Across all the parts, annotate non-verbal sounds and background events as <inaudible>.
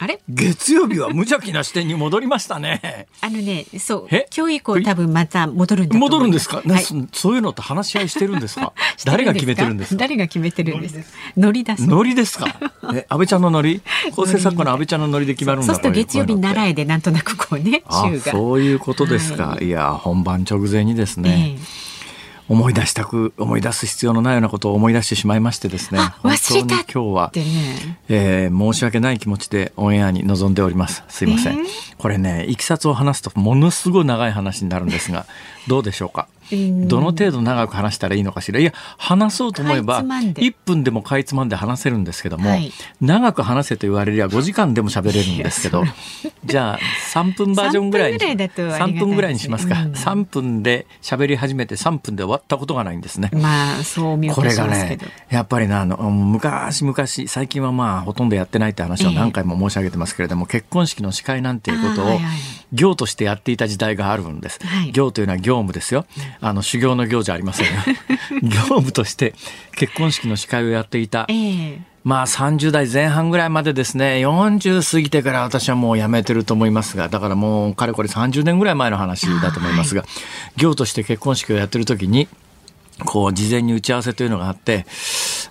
あれ？月曜日は無邪気な視点に戻りましたね。<laughs> あのね、そう、今日以降多分また戻るんだ戻るんですか、はい、そういうのって話し合い <laughs> してるんですか？誰が決めてるんです誰が決めてるんですノリだノリですか？<laughs> え、安倍ちゃんのノリ？構成作家の安倍ちゃんのノリで決まるんだそうすると月曜日習いでなんとなくこうね。そういうことですか。はい、いや、本番直前にですね。えー思い出したく思い出す必要のないようなことを思い出してしまいましてですね。本当に今日は、ね。えー、申し訳ない気持ちでオンエアに臨んでおります。すいません、えー、これねいきさつを話すとものすごい長い話になるんですがどうでしょうか？どの程度長く話したらいいのかしら。いや話そうと思えば1分でもかいつまんで話せるんですけども、はい、長く話せと言われりゃ5時間でも喋れるんですけどじゃあ3分バージョンぐらいに3分ぐらいにしますか、うん、3分で喋り始めて3分で終わったことがないんですね。まあそう見これがねやっぱりなあの昔昔最近はまあほとんどやってないって話を何回も申し上げてますけれども、えー、結婚式の司会なんていうことを業としてやっていた時代があるんです。はい、業というのは業務ですよ。あの修行の行じゃありませんよ。<laughs> 業務として結婚式の司会をやっていた、えー、まあ30代前半ぐらいまでですね。40過ぎてから私はもう辞めてると思いますがだからもうかれこれ30年ぐらい前の話だと思いますが、はい、業として結婚式をやってる時にこう事前に打ち合わせというのがあって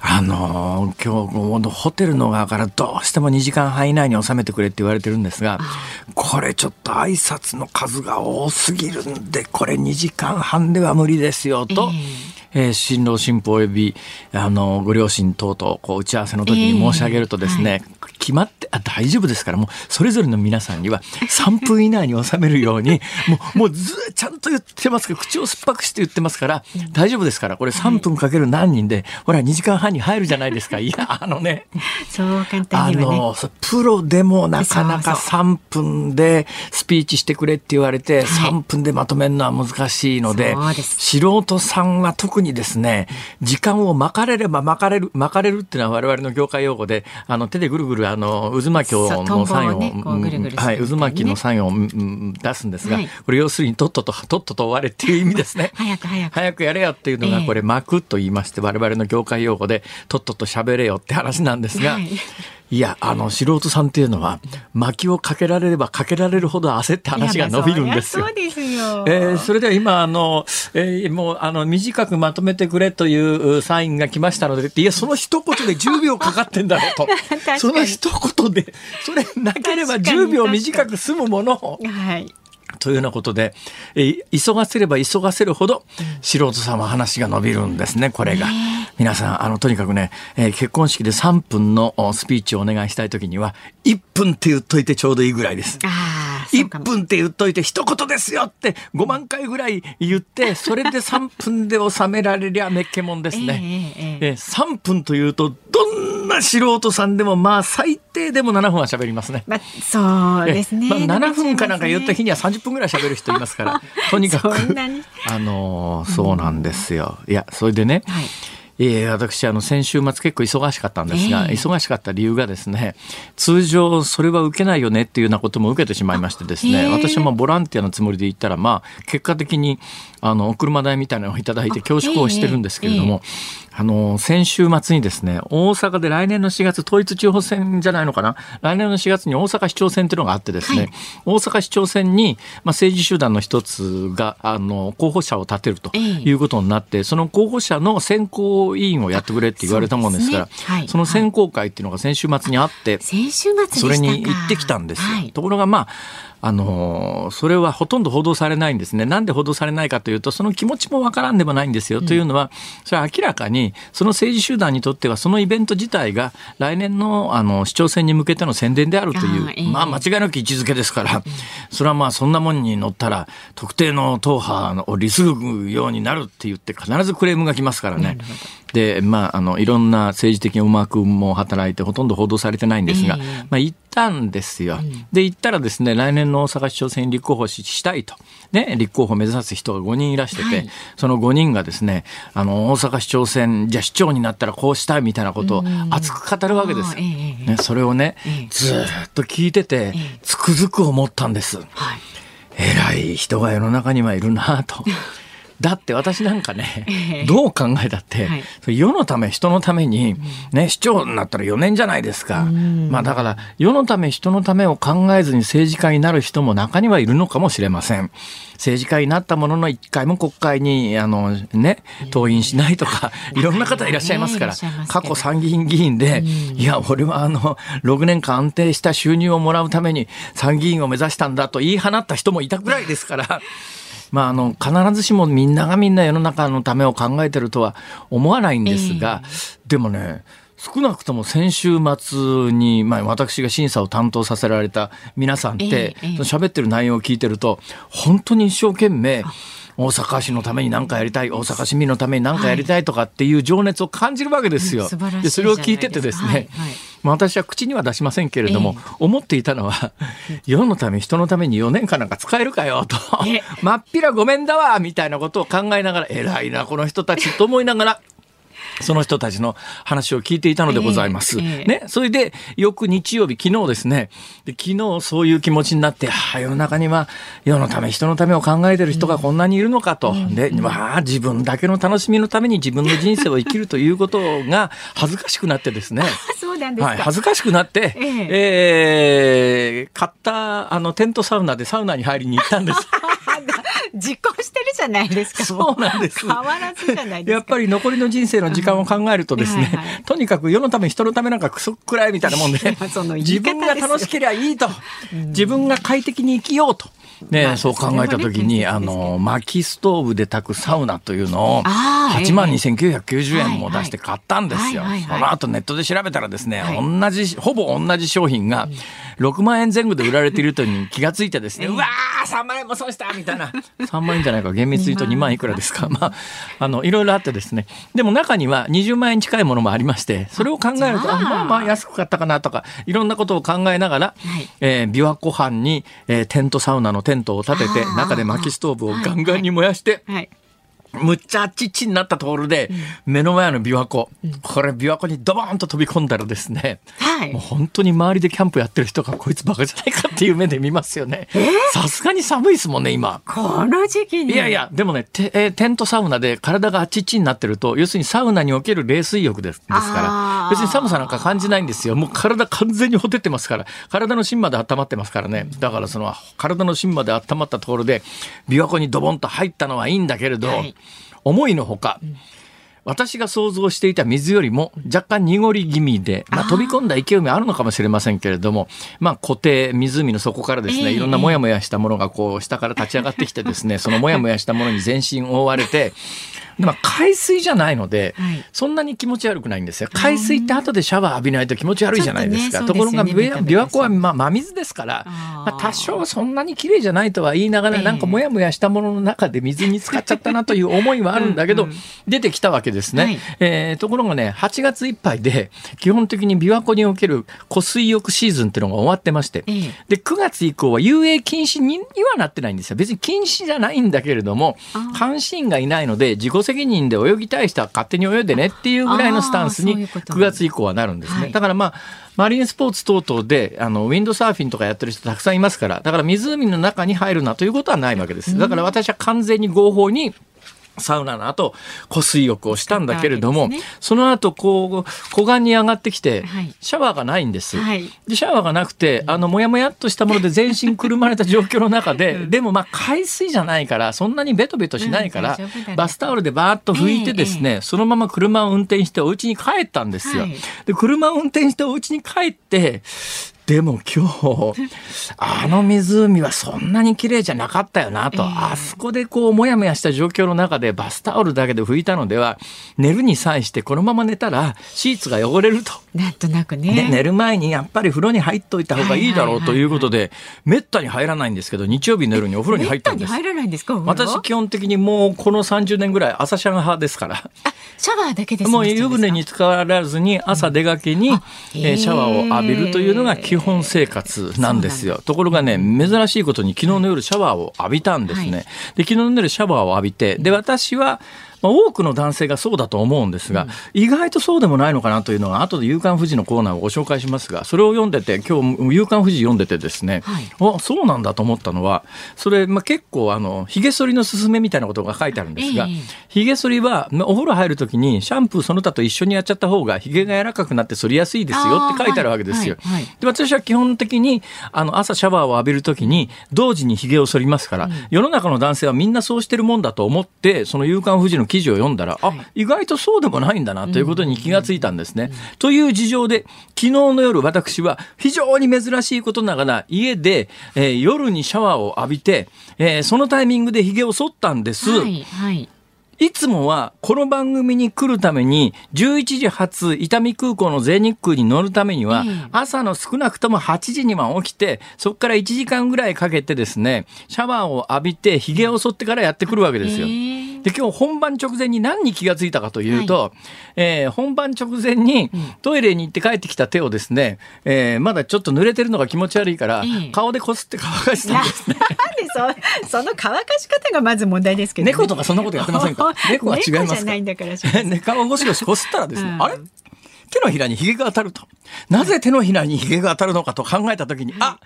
あのー、今日ホテルの側からどうしても2時間半以内に収めてくれって言われてるんですがこれちょっと挨拶の数が多すぎるんでこれ2時間半では無理ですよと。えー、えー、新郎新婦及びあのご両親等々こう打ち合わせの時に申し上げるとですね、えーはい、決まってあ大丈夫ですからもうそれぞれの皆さんには3分以内に収めるようにもうもうずちゃんと言ってますから口を酸っぱくして言ってますから大丈夫ですからこれ3分かける何人で、ほら2時間半に入るじゃないですか。いやあのねそう簡単には、ね、あのプロでもなかなか3分でスピーチしてくれって言われて3分でまとめるのは難しいので、はい、素人さんは特にですね時間を巻かれれば巻かれる巻かれるっていうのは我々の業界用語であの手でぐるぐるあの渦巻きをのサインを、ね、はい、渦巻きのサインを出すんですが、はい、これ要するにとっとととっとと終われっていう意味ですね。<laughs> 早く早く。早くやれよっていうのがこれ巻くと言いまして我々の業界用語でとっとと喋れよって話なんですが、はいいや、あの、素人さんっていうのは、薪をかけられればかけられるほど焦って話が伸びるんですよ。そうですよ。えー、それでは今、あの、えー、もう、あの、短くまとめてくれというサインが来ましたので、いや、その一言で10秒かかってんだろうと。<laughs> その一言で、それなければ10秒短く済むものを。はい。というようなことで、えー、急がせれば急がせるほど、素人さんは話が伸びるんですね、これが。皆さん、あの、とにかくね、えー、結婚式で3分のスピーチをお願いしたいときには、1分って言っといてちょうどいいぐらいです。1分って言っといて一言ですよって5万回ぐらい言って、それで3分で収められりゃめっけもんですね。えー、えー、3分というと、どんな素人さんでも、まあ最低でも7分は喋りますね。まあ、そうですね。まあ、7分かなんか言った日には30分ぐらい喋る人いますから、とにかく、<laughs> あの、そうなんですよ。いや、それでね、はいええ、私あの先週末結構忙しかったんですが、えー、忙しかった理由がですね通常それは受けないよねっていうようなことも受けてしまいましてですね、えー、私はまあボランティアのつもりで行ったらまあ結果的にあのお車代みたいなのをいただいて恐縮をしてるんですけれども、あの、先週末にですね、大阪で来年の4月、統一地方選じゃないのかな？来年の4月に大阪市長選っていうのがあってですね、はい、大阪市長選に、まあ、政治集団の一つが、あの、候補者を立てるということになって、その候補者の選考委員をやってくれって言われたものですから、そ、ね。はい、その選考会っていうのが先週末にあって、先週末それに行ってきたんですよ。はい、ところがまあ、あのそれはほとんど報道されないんですね。なんで報道されないかというと、その気持ちもわからんでもないんですよ。うん、というのは、それは明らかに、その政治集団にとっては、そのイベント自体が来年のあの市長選に向けての宣伝であるという、まあ間違いなく位置づけですから、それはまあそんなもんに乗ったら、特定の党派を利するようになるって言って、必ずクレームが来ますからね。で、まあ、あの、いろんな政治的思惑も働いて、ほとんど報道されてないんですが、えー、まあ、行ったんですよ。うん、で、行ったらですね、来年の大阪市長選に立候補したいと。ね、立候補を目指す人が5人いらしてて、はい、その5人がですね、あの、大阪市長選、じゃあ市長になったらこうしたいみたいなことを熱く語るわけですよ。ね、それをね、ずっと聞いてて、つくづく思ったんです。はい偉い人が世の中にはいるなと。<laughs> だって私なんかね、どう考えたって、はい、世のため人のために、ね、市長になったら4年じゃないですか。まあだから世のため人のためを考えずに政治家になる人も中にはいるのかもしれません。政治家になったものの一回も国会にあのね登院しないとか <laughs> いろんな方いらっしゃいますから、過去参議院議員で、いや俺はあの6年間安定した収入をもらうために参議院を目指したんだと言い放った人もいたぐらいですから。まあ、あの必ずしもみんながみんな世の中のためを考えてるとは思わないんですが、えー、でもね少なくとも先週末に、まあ、私が審査を担当させられた皆さんって、えー、喋ってる内容を聞いてると本当に一生懸命大阪市のために何かやりたい大阪市民のために何かやりたいとかっていう情熱を感じるわけですよ。はい、でそれを聞いててですね、はいはい。私は口には出しませんけれども、えー、思っていたのは世のため人のために4年間なんか使えるかよと。まっぴらごめんだわみたいなことを考えながら偉いなこの人たちと思いながらその人たちの話を聞いていたのでございます。えーえー、ね。それで、翌日曜日、昨日ですね。で昨日そういう気持ちになって、あ世の中には世のため、人のためを考えてる人がこんなにいるのかと。うん、で、まあ、自分だけの楽しみのために自分の人生を生きるということが恥ずかしくなってですね。<laughs> そうなんですはい、恥ずかしくなって、えー、えー、買ったあのテントサウナでサウナに入りに行ったんです。<laughs> <laughs> 実行してるじゃないですか。<laughs> そうなんです。変わらずじゃないですか。やっぱり残りの人生の時間を考えるとですね、はいはい、とにかく世のため人のためなんかクソくらいみたいなもんで、<laughs> 自分が楽しければいいと、自分が快適に生きようと。ね、そう考えた時に、あの、薪ストーブで炊くサウナというのを、8万2990円も出して買ったんですよ。その後ネットで調べたらですね、同じ、ほぼ同じ商品が6万円前後で売られているというに気がついてですね、<laughs> うわー !3 万円も損したみたいな。3万円じゃないか、厳密に言うと2万いくらですか。<laughs> まあ、あの、いろいろあってですね。でも中には20万円近いものもありまして、それを考えると、あまあまあ安く買ったかなとか、いろんなことを考えながら、えー、琵琶湖畔に、えー、テントサウナのテントを立てて中で薪ストーブをガンガンに燃やして、はいむっちゃあっちっちになったところで、目の前の琵琶湖、これ琵琶湖にドボーンと飛び込んだらですね、はい、もう本当に周りでキャンプやってる人がこいつバカじゃないかっていう目で見ますよね。さすがに寒いですもんね、今。この時期に。いやいや、でもね、テテントサウナで体があっちっちになってると、要するにサウナにおける冷水浴ですですから、別に寒さなんか感じないんですよ。もう体完全にほてってますから、体の芯まで温まってますからね。だからその体の芯まで温まったところで、琵琶湖にドボンと入ったのはいいんだけれど、はい思いのほか、私が想像していた水よりも若干濁り気味で、まあ、飛び込んだ勢いもあるのかもしれませんけれども、まあ、固定、湖の底からですね、いろんなもやもやしたものがこう下から立ち上がってきてですね、<laughs> そのもやもやしたものに全身覆われて、まあ、海水じゃないので、はい、そんなに気持ち悪くないんですよ。海水って後でシャワー浴びないと気持ち悪いじゃないですか。ね、ところが、ね、琵琶湖は、まあ、真水ですから、まあ、多少そんなに綺麗じゃないとは言いながら、なんかもやもやしたものの中で水に浸かっちゃったなという思いはあるんだけど、うん。うん、出てきたわけですね。はい、えー、ところがね、8月いっぱいで、基本的に琵琶湖における湖水浴シーズンっていうのが終わってまして、で、9月以降は遊泳禁止にはなってないんですよ。別に禁止じゃないんだけれども、監視員がいないので、自己責任で泳ぎたい人は勝手に泳いでねっていうぐらいのスタンスに9月以降はなるんですね。だからまあマリンスポーツ等々であのウィンドサーフィンとかやってる人たくさんいますからだから湖の中に入るなということはないわけです。だから私は完全に合法にサウナの後、湖水浴をしたんだけれども、ね、その後、こう、湖岸に上がってきて、シャワーがないんです。はい、で、シャワーがなくて、あの、もやもやっとしたもので全身くるまれた状況の中で、<laughs> うん、でもまあ、海水じゃないから、そんなにベトベトしないから、うん、バスタオルでバーッと拭いてですね、えー、そのまま車を運転してお家に帰ったんですよ。はい、で、車を運転してお家に帰って、でも今日、あの湖はそんなに綺麗じゃなかったよなと、えー、あそこでこう、もやもやした状況の中でバスタオルだけで拭いたのでは、寝るに際してこのまま寝たらシーツが汚れると。なんとなくね。寝る前にやっぱり風呂に入っといた方がいいだろうということで、めったに入らないんですけど、日曜日の夜にお風呂に入ったんです。入らないんですか私基本的にもうこの30年ぐらい朝シャワー派ですから。あ、シャワーだけですもう湯船に使わずに朝出かけに、うん、えー、シャワーを浴びるというのが基本生活なんですよ。ところがね、珍しいことに昨日の夜シャワーを浴びたんですね。はい、で昨日の夜シャワーを浴びて、で、私は、まあ、多くの男性がそうだと思うんですが、うん、意外とそうでもないのかなというのは後で「夕刊富士」のコーナーをご紹介しますがそれを読んでて今日「夕刊富士」読んでてですね、はい、あそうなんだと思ったのはそれ、まあ、結構あのひげ剃りのすすめみたいなことが書いてあるんですが、ひげ剃りは、まあ、お風呂入る時にシャンプーその他と一緒にやっちゃった方がひげが柔らかくなって剃りやすいですよって書いてあるわけですよ。はいはい、で私は基本的にあの朝シャワーを浴びる時に同時にひげを剃りますから、うん、世の中の男性はみんなそうしてるもんだと思ってその「夕刊富士」の記事を読んだらあ、意外とそうでもないんだなということに気がついたんですね。という事情で、昨日の夜私は非常に珍しいことながら家で、えー、夜にシャワーを浴びて、えー、そのタイミングで髭を剃ったんです。はい、はいいつもはこの番組に来るために11時発伊丹空港の全日空に乗るためには朝の少なくとも8時には起きてそこから1時間ぐらいかけてですねシャワーを浴びて髭を剃ってからやってくるわけですよ。で今日本番直前に何に気がついたかというと、はい、えー、本番直前にトイレに行って帰ってきた手をですね、えー、まだちょっと濡れてるのが気持ち悪いから、顔でこすって乾かしたんですね。<laughs> なんでそその乾かし方がまず問題ですけど、ね、猫とかそんなことやってませんか <laughs> 猫は違いますかね、顔ゴシゴシこすったらですね、うん、あれ？手のひらにひげが当たると。なぜ手のひらにひげが当たるのかと考えたときに、あ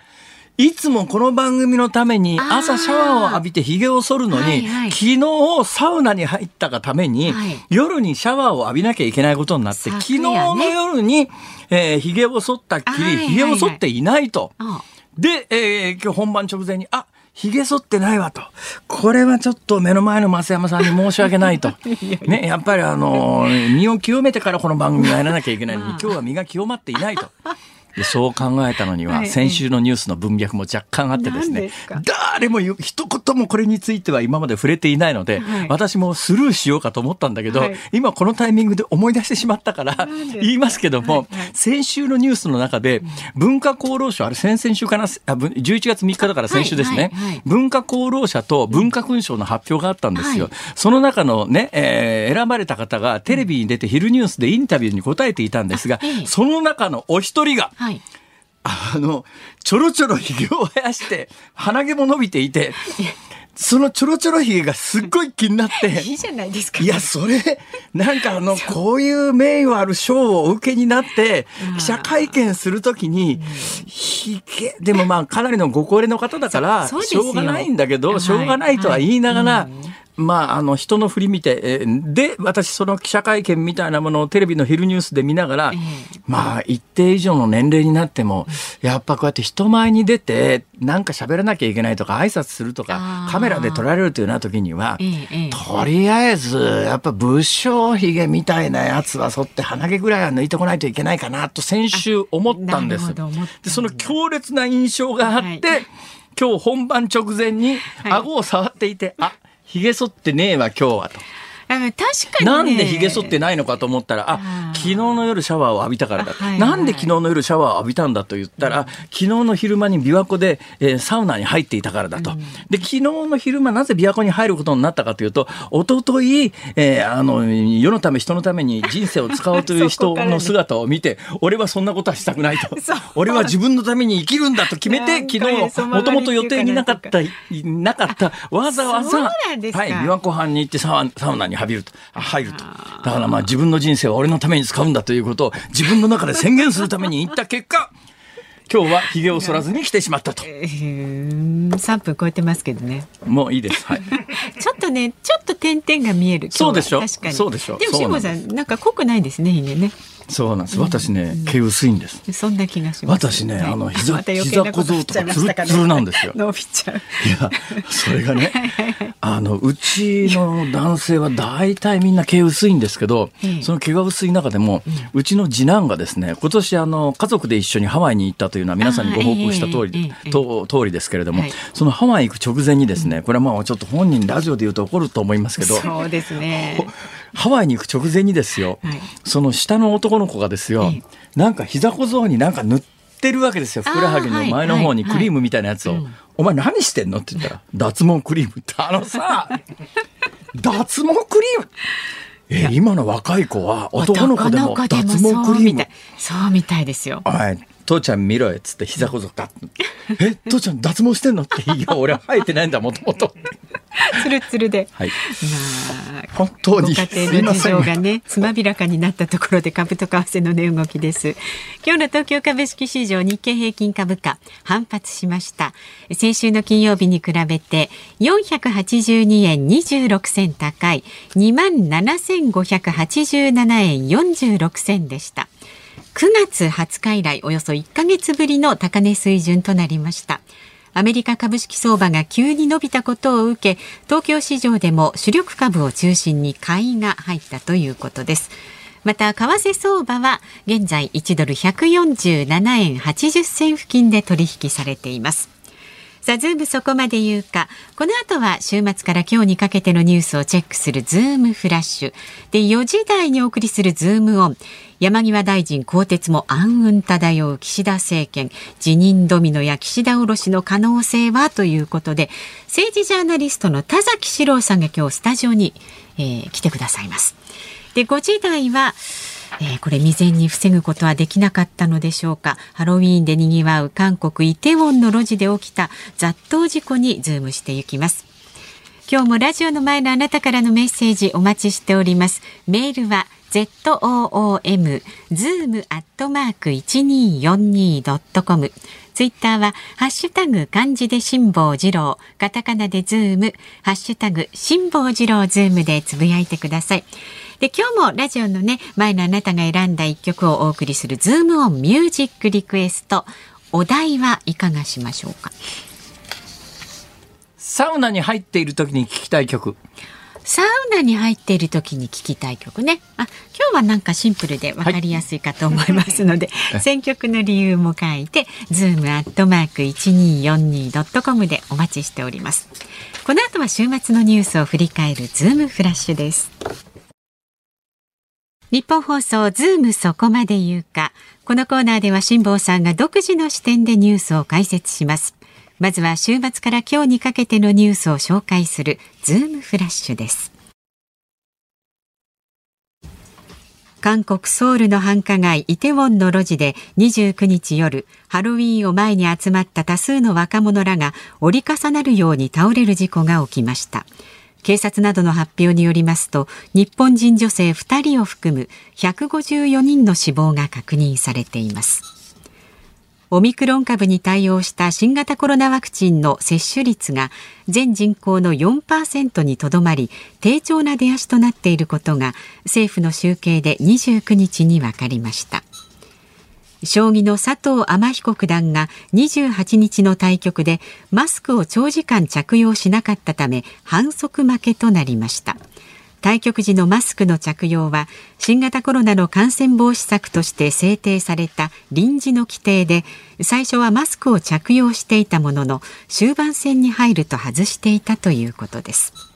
いつもこの番組のために朝シャワーを浴びて髭を剃るのに、はいはい、昨日サウナに入ったがために、はい、夜にシャワーを浴びなきゃいけないことになって、昨日の夜に、えー、髭を剃ったっきり、髭を剃っていないと。で、えー、今日本番直前に、あ髭剃ってないわと。これはちょっと目の前の増山さんに申し訳ないと。<laughs> ね、やっぱりあの、身を清めてからこの番組をやらなきゃいけないのに、<laughs> 今日は身が清まっていないと。でそう考えたのには、先週のニュースの文脈も若干あってですね、誰も一言もこれについては今まで触れていないので、はい、私もスルーしようかと思ったんだけど、はい、今このタイミングで思い出してしまったから言いますけども、先週のニュースの中で、文化厚労省、あれ先々週かな、11月3日だから先週ですね、文化厚労省と文化勲章の発表があったんですよ。その中のね、えー、選ばれた方がテレビに出て昼ニュースでインタビューに答えていたんですが、その中のお一人が、はい、あの、ちょろちょろひげを生やして、鼻毛も伸びていて、そのちょろちょろひげがすっごい気になって。<laughs> いいじゃないですか。いや、それ、なんかあの、こういう名誉ある賞をお受けになって、記者会見するときに、ひげ、でもまあ、かなりのご高齢の方だから、しょうがないんだけど、しょうがないとは言いながら、まあ、あの人の振り見て、で、私、その記者会見みたいなものをテレビの昼ニュースで見ながら、まあ、一定以上の年齢になっても、やっぱこうやって人前に出て、なんか喋らなきゃいけないとか、挨拶するとか、カメラで撮られるというような時には、とりあえず、やっぱ武将髭みたいなやつは剃って鼻毛ぐらいは抜いてこないといけないかなと先週思ったんです。でその強烈な印象があって、はい、今日本番直前に顎を触っていて、はい、あ髭剃ってねえわ今日はと。確かに、ね、なんで髭剃ってないのかと思ったら、あ、昨日の夜シャワーを浴びたからだ。はいはい、なんで昨日の夜シャワーを浴びたんだと言ったら、うん、昨日の昼間に琵琶湖で、えー、サウナに入っていたからだと。うん、で、昨日の昼間なぜ琵琶湖に入ることになったかというと、おととい、えー、あの、世のため人のために人生を使おうという人の姿を見て、俺はそんなことはしたくないと。<laughs> 俺は自分のために生きるんだと決めて、昨日、もともと予定になかった、なか。った、わざわざ、はい、琵琶湖畔に行ってサウナに浴びると。入ると。だからまあ自分の人生は俺のために使うんだということを自分の中で宣言するために言った結果、今日は髭を剃らずに来てしまったと。3分超えてますけどね。もういいです。はい。<laughs> ちょっとね、ちょっと点々が見える。そうでしょ。確かに。そうでしょ。でも辛坊さん、なんか濃くないですね、髭ね。そうなんです。私ね、毛薄いんです。そんな気がします。私ね、あの膝膝小僧とかつるつるなんですよ。<laughs> 伸びちゃう。いや、それがね、<laughs> あのうちの男性は大体みんな毛薄いんですけど、その毛が薄い中でも、うちの次男がですね今年あの家族で一緒にハワイに行ったというのは皆さんにご報告した通り,、と通りですけれども、そのハワイ行く直前にですねこれはまあちょっと本人ラジオで言うと怒ると思いますけどそうですねハワイに行く直前にですよ、その下の男の子がですよ、なんか膝小僧になんか塗ってるわけですよふくらはぎの前の方にクリームみたいなやつを。お前何してんの？って言ったら、脱毛クリーム。って、あのさ、<laughs> 脱毛クリーム。え今の若い子は男の子でも脱毛クリーム。そうみたいですよ。はい父ちゃん見ろよっつって膝こそガッ <laughs> え父ちゃん脱毛してんの？っていや俺は生えてないんだもともと。つるつるで、はい、まあ本当に家庭の事情がねつまびらかになったところで株と為替の値動きです。今日の東京株式市場日経平均株価反発しました。先週の金曜日に比べて482円26銭高い2万7587円46銭でした9月20日以来およそ1ヶ月ぶりの高値水準となりました。アメリカ株式相場が急に伸びたことを受け東京市場でも主力株を中心に買いが入ったということです。また為替相場は現在1ドル147円80銭付近で取引されています。さあ、ズームそこまで言うか。この後は週末から今日にかけてのニュースをチェックするズームフラッシュ。で、4時台にお送りするズームオン。山際大臣更迭も暗雲漂う岸田政権。辞任ドミノや岸田おろしの可能性はということで、政治ジャーナリストの田崎史郎さんが今日スタジオに、えー、来てくださいます。で、5時台は、えー、これ未然に防ぐことはできなかったのでしょうか。ハロウィーンで賑わう韓国イテウォンの路地で起きた雑踏事故にズームしていきます。今日もラジオの前のあなたからのメッセージお待ちしております。メールは zoom zoom アットマーク一二四二ドットコム。ツイッターはハッシュタグ漢字で辛坊治郎。カタカナでズーム。ハッシュタグ辛坊治郎ズームでつぶやいてください。で今日もラジオのね前のあなたが選んだ一曲をお送りするズームオンミュージックリクエストお題はいかがしましょうか？サウナに入っている時に聞きたい曲サウナに入っている時に聞きたい曲ね。あ、今日はなんかシンプルでわかりやすいかと思いますので、は <laughs> い、選曲の理由も書いて、ズームアットマーク一二四二ドットコムでお待ちしております。この後は週末のニュースを振り返るズームフラッシュです。ニッポン放送ズームそこまで言うか。このコーナーでは辛坊さんが独自の視点でニュースを解説します。まずは週末から今日にかけてのニュースを紹介するズームフラッシュです。韓国ソウルの繁華街イテウォンの路地で29日夜ハロウィーンを前に集まった多数の若者らが折り重なるように倒れる事故が起きました警察などの発表によりますと日本人女性2人を含む154人の死亡が確認されています。オミクロン株に対応した新型コロナワクチンの接種率が全人口の4%にとどまり低調な出足となっていることが政府の集計で29日に分かりました。将棋の佐藤天彦九段が28日の対局でマスクを長時間着用しなかったため反則負けとなりました。対局時のマスクの着用は新型コロナの感染防止策として制定された臨時の規定で最初はマスクを着用していたものの終盤戦に入ると外していたということです。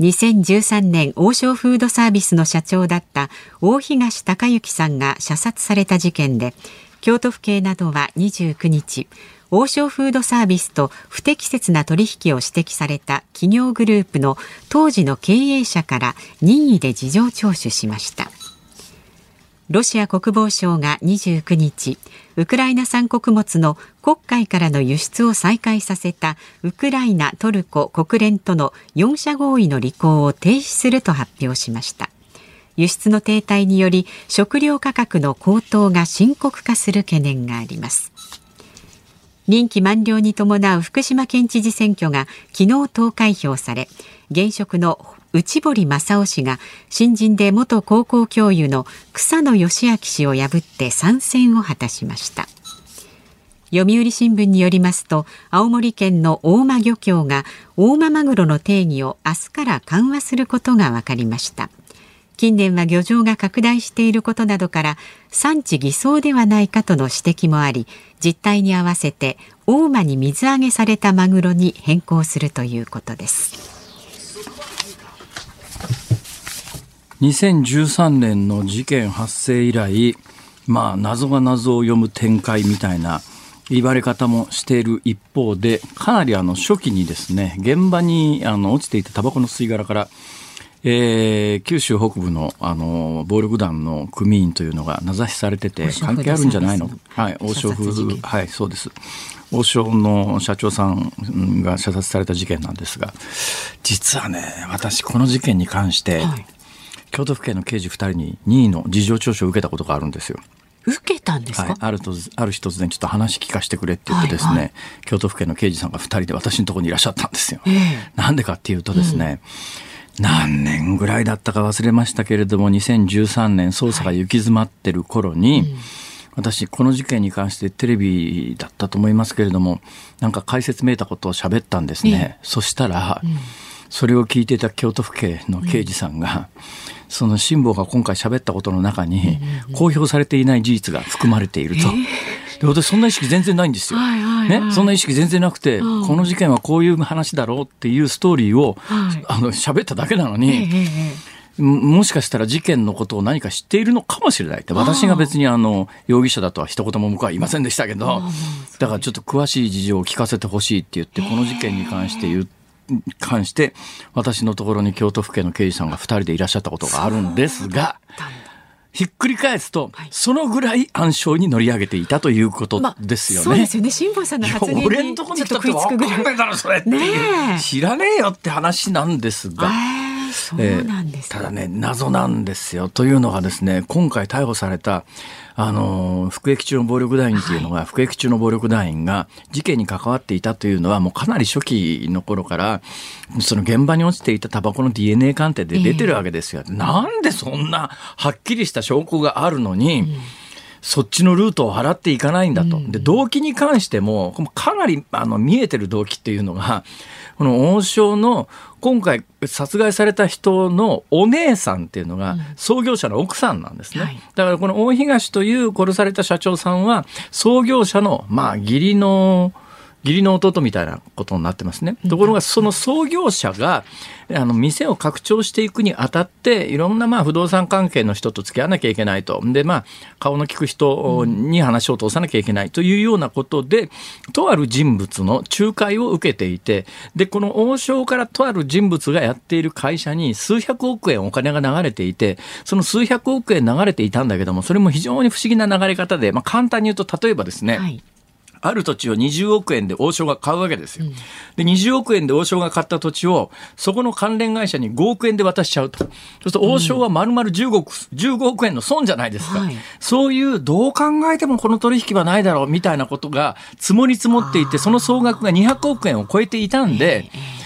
2013年王将フードサービスの社長だった大東隆之さんが射殺された事件で京都府警などは29日王将フードサービスと不適切な取引を指摘された企業グループの当時の経営者から任意で事情聴取しました。ロシア国防省が29日ウクライナ産穀物の黒海からの輸出を再開させたウクライナ、トルコ、国連との4者合意の履行を停止すると発表しました。輸出の停滞により食料価格の高騰が深刻化する懸念があります。任期満了に伴う福島県知事選挙が昨日投開票され現職の内堀正夫氏が新人で元高校教諭の草野義明氏を破って参戦を果たしました。読売新聞によりますと青森県の大間漁協が大間マグロの定義を明日から緩和することが分かりました。近年は漁場が拡大していることなどから産地偽装ではないかとの指摘もあり実態に合わせて大間に水揚げされたマグロに変更するということです。2013年の事件発生以来まあ謎が謎を読む展開みたいな言われ方もしている一方で、かなりあの初期にですね、現場にあの落ちていたタバコの吸い殻から、えー、九州北部のあの暴力団の組員というのが名指しされてて、関係あるんじゃないの、はい、王将風、はい、そうです。王将の社長さんが射殺された事件なんですが、実はね、私、この事件に関して、はい、京都府警の刑事2人に任意の事情聴取を受けたことがあるんですよ。受けたんですか、はい、あるとある日突然ちょっと話聞かせてくれって言ってですね、はいはい、京都府警の刑事さんが2人で私のところにいらっしゃったんですよ。えー、なんでかっていうとですね、うん、何年ぐらいだったか忘れましたけれども2013年捜査が行き詰まってる頃に、はいうん。私この事件に関してテレビだったと思いますけれどもなんか解説めいたことを喋ったんですね、そしたら、うん、それを聞いていた京都府警の刑事さんが、うん。その辛坊が今回喋ったことの中に、公表されていない事実が含まれていると。で私そんな意識全然ないんですよ。ね、そんな意識全然なくて、この事件はこういう話だろうっていうストーリーを、あの喋っただけなのに。もしかしたら事件のことを何か知っているのかもしれないって、私が別にあの容疑者だとは一言も向こうは言いませんでしたけど、だからちょっと詳しい事情を聞かせてほしいって言って、この事件に関して言って、関して私のところに京都府警の刑事さんが2人でいらっしゃったことがあるんですが。ひっくり返すと、はい、そのぐらい暗礁に乗り上げていたということですよね。まあ、そうですよね。辛坊さんの発言にちょっと食いつくぐらい。だろ、それって。知らねえよって話なんですが。そうなんです、えー、ただね、謎なんですよ。というのがですね、今回逮捕された、あの、服役中の暴力団員っていうのが、はい、服役中の暴力団員が事件に関わっていたというのは、もうかなり初期の頃から、その現場に落ちていたタバコの DNA 鑑定で出てるわけですよ。えー、なんでそんなはっきりした証拠があるのに、うんそっちのルートを払っていかないんだと。で、動機に関しても、かなりあの見えてる動機っていうのが、この王将の今回殺害された人のお姉さんっていうのが創業者の奥さんなんですね。うんはい、だからこの大東という殺された社長さんは創業者のまあ義理の義理の弟みたいなことになってますね。ところがその創業者があの店を拡張していくにあたっていろんなまあ不動産関係の人と付き合わなきゃいけないと。でまあ顔の利く人に話を通さなきゃいけないというようなことでとある人物の仲介を受けていてでこの王将からとある人物がやっている会社に数百億円お金が流れていてその数百億円流れていたんだけどもそれも非常に不思議な流れ方で、まあ、簡単に言うと例えばですね、はいある土地を20億円で王将が買うわけですよ。で、20億円で王将が買った土地を、そこの関連会社に5億円で渡しちゃうと。そうすると王将は丸々15億、15億円の損じゃないですか。はい、そういう、どう考えてもこの取引はないだろう、みたいなことが積もり積もっていて、その総額が200億円を超えていたんで、えーえー、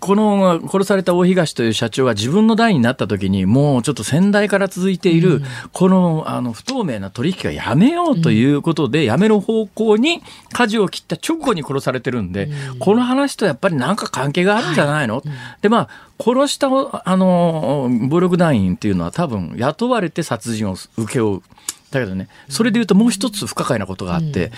この殺された大東という社長が自分の代になった時にもうちょっと先代から続いているこのあの不透明な取引はやめようということでやめる方向に舵を切った直後に殺されてるんで、この話とやっぱりなんか関係があるんじゃないの、でまあ殺したあの暴力団員っていうのは多分雇われて殺人を請け負う。だけどね、それで言うともう一つ不可解なことがあって、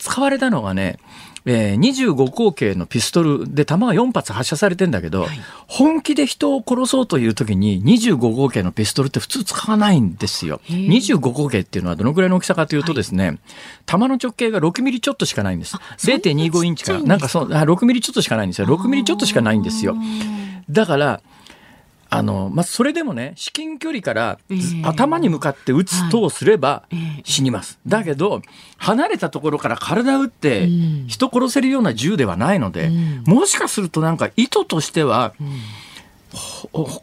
使われたのがね、えー、25口径のピストルで弾が4発発射されてんだけど、はい、本気で人を殺そうという時に25口径のピストルって普通使わないんですよ。25口径っていうのはどのくらいの大きさかというとですね、はい、弾の直径が6ミリちょっとしかないんです。0.25インチから、なんかそう、6ミリちょっとしかないんですよ。6ミリちょっとしかないんですよ。だから、あの、まあ、それでもね、至近距離から頭に向かって撃つとすれば死にます。だけど、離れたところから体撃って人殺せるような銃ではないので、もしかするとなんか意図としては、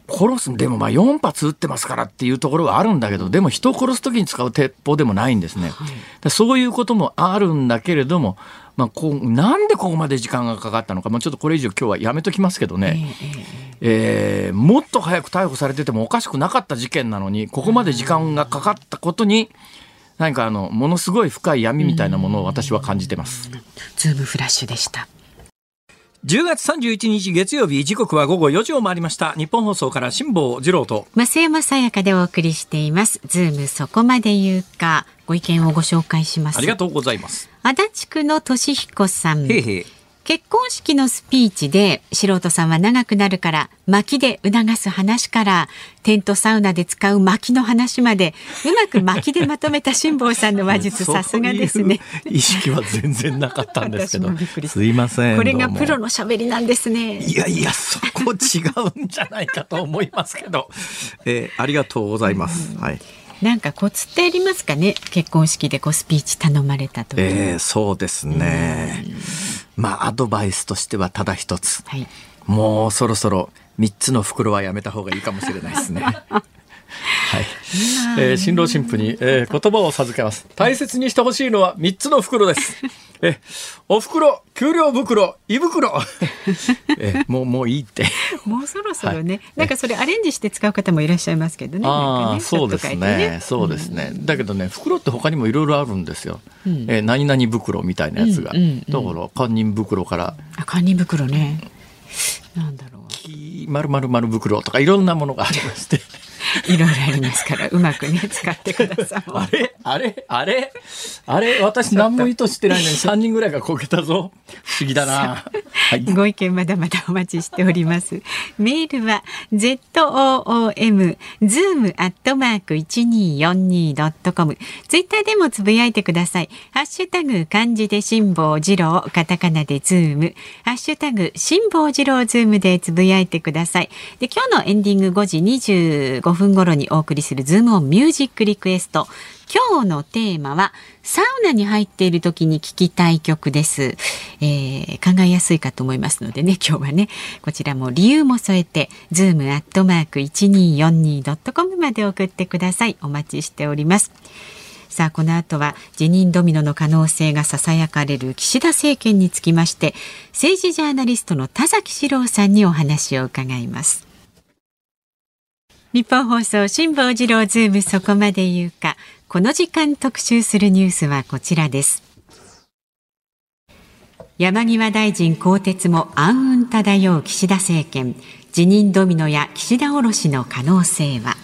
殺すでもまあ4発撃ってますからっていうところはあるんだけどでも人を殺す時に使う鉄砲でもないんですね、はい、そういうこともあるんだけれどもまあ、こうなんでここまで時間がかかったのか、まあ、ちょっとこれ以上今日はやめときますけどね、えー、えー、もっと早く逮捕されててもおかしくなかった事件なのにここまで時間がかかったことに何かあのものすごい深い闇みたいなものを私は感じてます。ズームフラッシュでした。10月31日月曜日時刻は午後4時を回りました。ニッポン放送から辛坊治郎と。増山さやかでお送りしています。ズームそこまで言うか。ご意見をご紹介します。ありがとうございます。足立区の俊彦さん。へへ結婚式のスピーチで素人さんは長くなるから薪で促す話からテントサウナで使う薪の話までうまく薪でまとめた辛坊さんの話術さすがですね。意識は全然なかった。んですけどすいませんこれがプロの喋りなんですね。いやいやそこ違うんじゃないかと思いますけど、えー、ありがとうございます、はい。なんかコツってありますかね。結婚式でこうスピーチ頼まれたとえー、そうですね、まあアドバイスとしてはただ一つ、はい、もうそろそろ3つの袋はやめた方がいいかもしれないですね。はい、えー、新郎新婦に、えー、言葉を授けます。大切にしてほしいのは3つの袋です。<laughs> え、お袋、給料袋、胃袋。<laughs> え、もう、もういいって。もうそろそろね、はい、なんかそれアレンジして使う方もいらっしゃいますけどね。ああ、ね、そうですね、ね、そうですね。だけどね、袋って他にもいろいろあるんですよ。うん、え、何々袋みたいなやつが。うんうんうん、だから、堪忍袋から。あ、堪忍袋ね。なんだろう。まるまるまる袋とかいろんなものがありまして。いろいろありますからうまくね使ってください。あれ？あれ？あれ？あれ？私何も意図してないのに3人ぐらいがこけたぞ。不思議だな。はい、ご意見まだまだお待ちしております。メールは z o o m zoom アットマーク一二四二ドットコム。ツイッターでもつぶやいてください。ハッシュタグ漢字で辛坊治郎、カタカナでズーム、ハッシュタグ辛坊治郎ズームでつぶやいてください。で今日のエンディング5時25分頃にお送りするズームオンミュージックリクエスト。今日のテーマはサウナに入っている時に聴きたい曲です、えー、考えやすいかと思いますのでね今日はねこちらも理由も添えてズームアットマーク 1242.com まで送ってください。お待ちしております。さあこの後は辞任ドミノの可能性がささやかれる岸田政権につきまして政治ジャーナリストの田崎史郎さんにお話を伺います。日本放送辛坊治郎ズームそこまで言うか。この時間特集するニュースはこちらです。山際大臣更迭も暗雲漂う岸田政権。辞任ドミノや岸田降ろしの可能性は？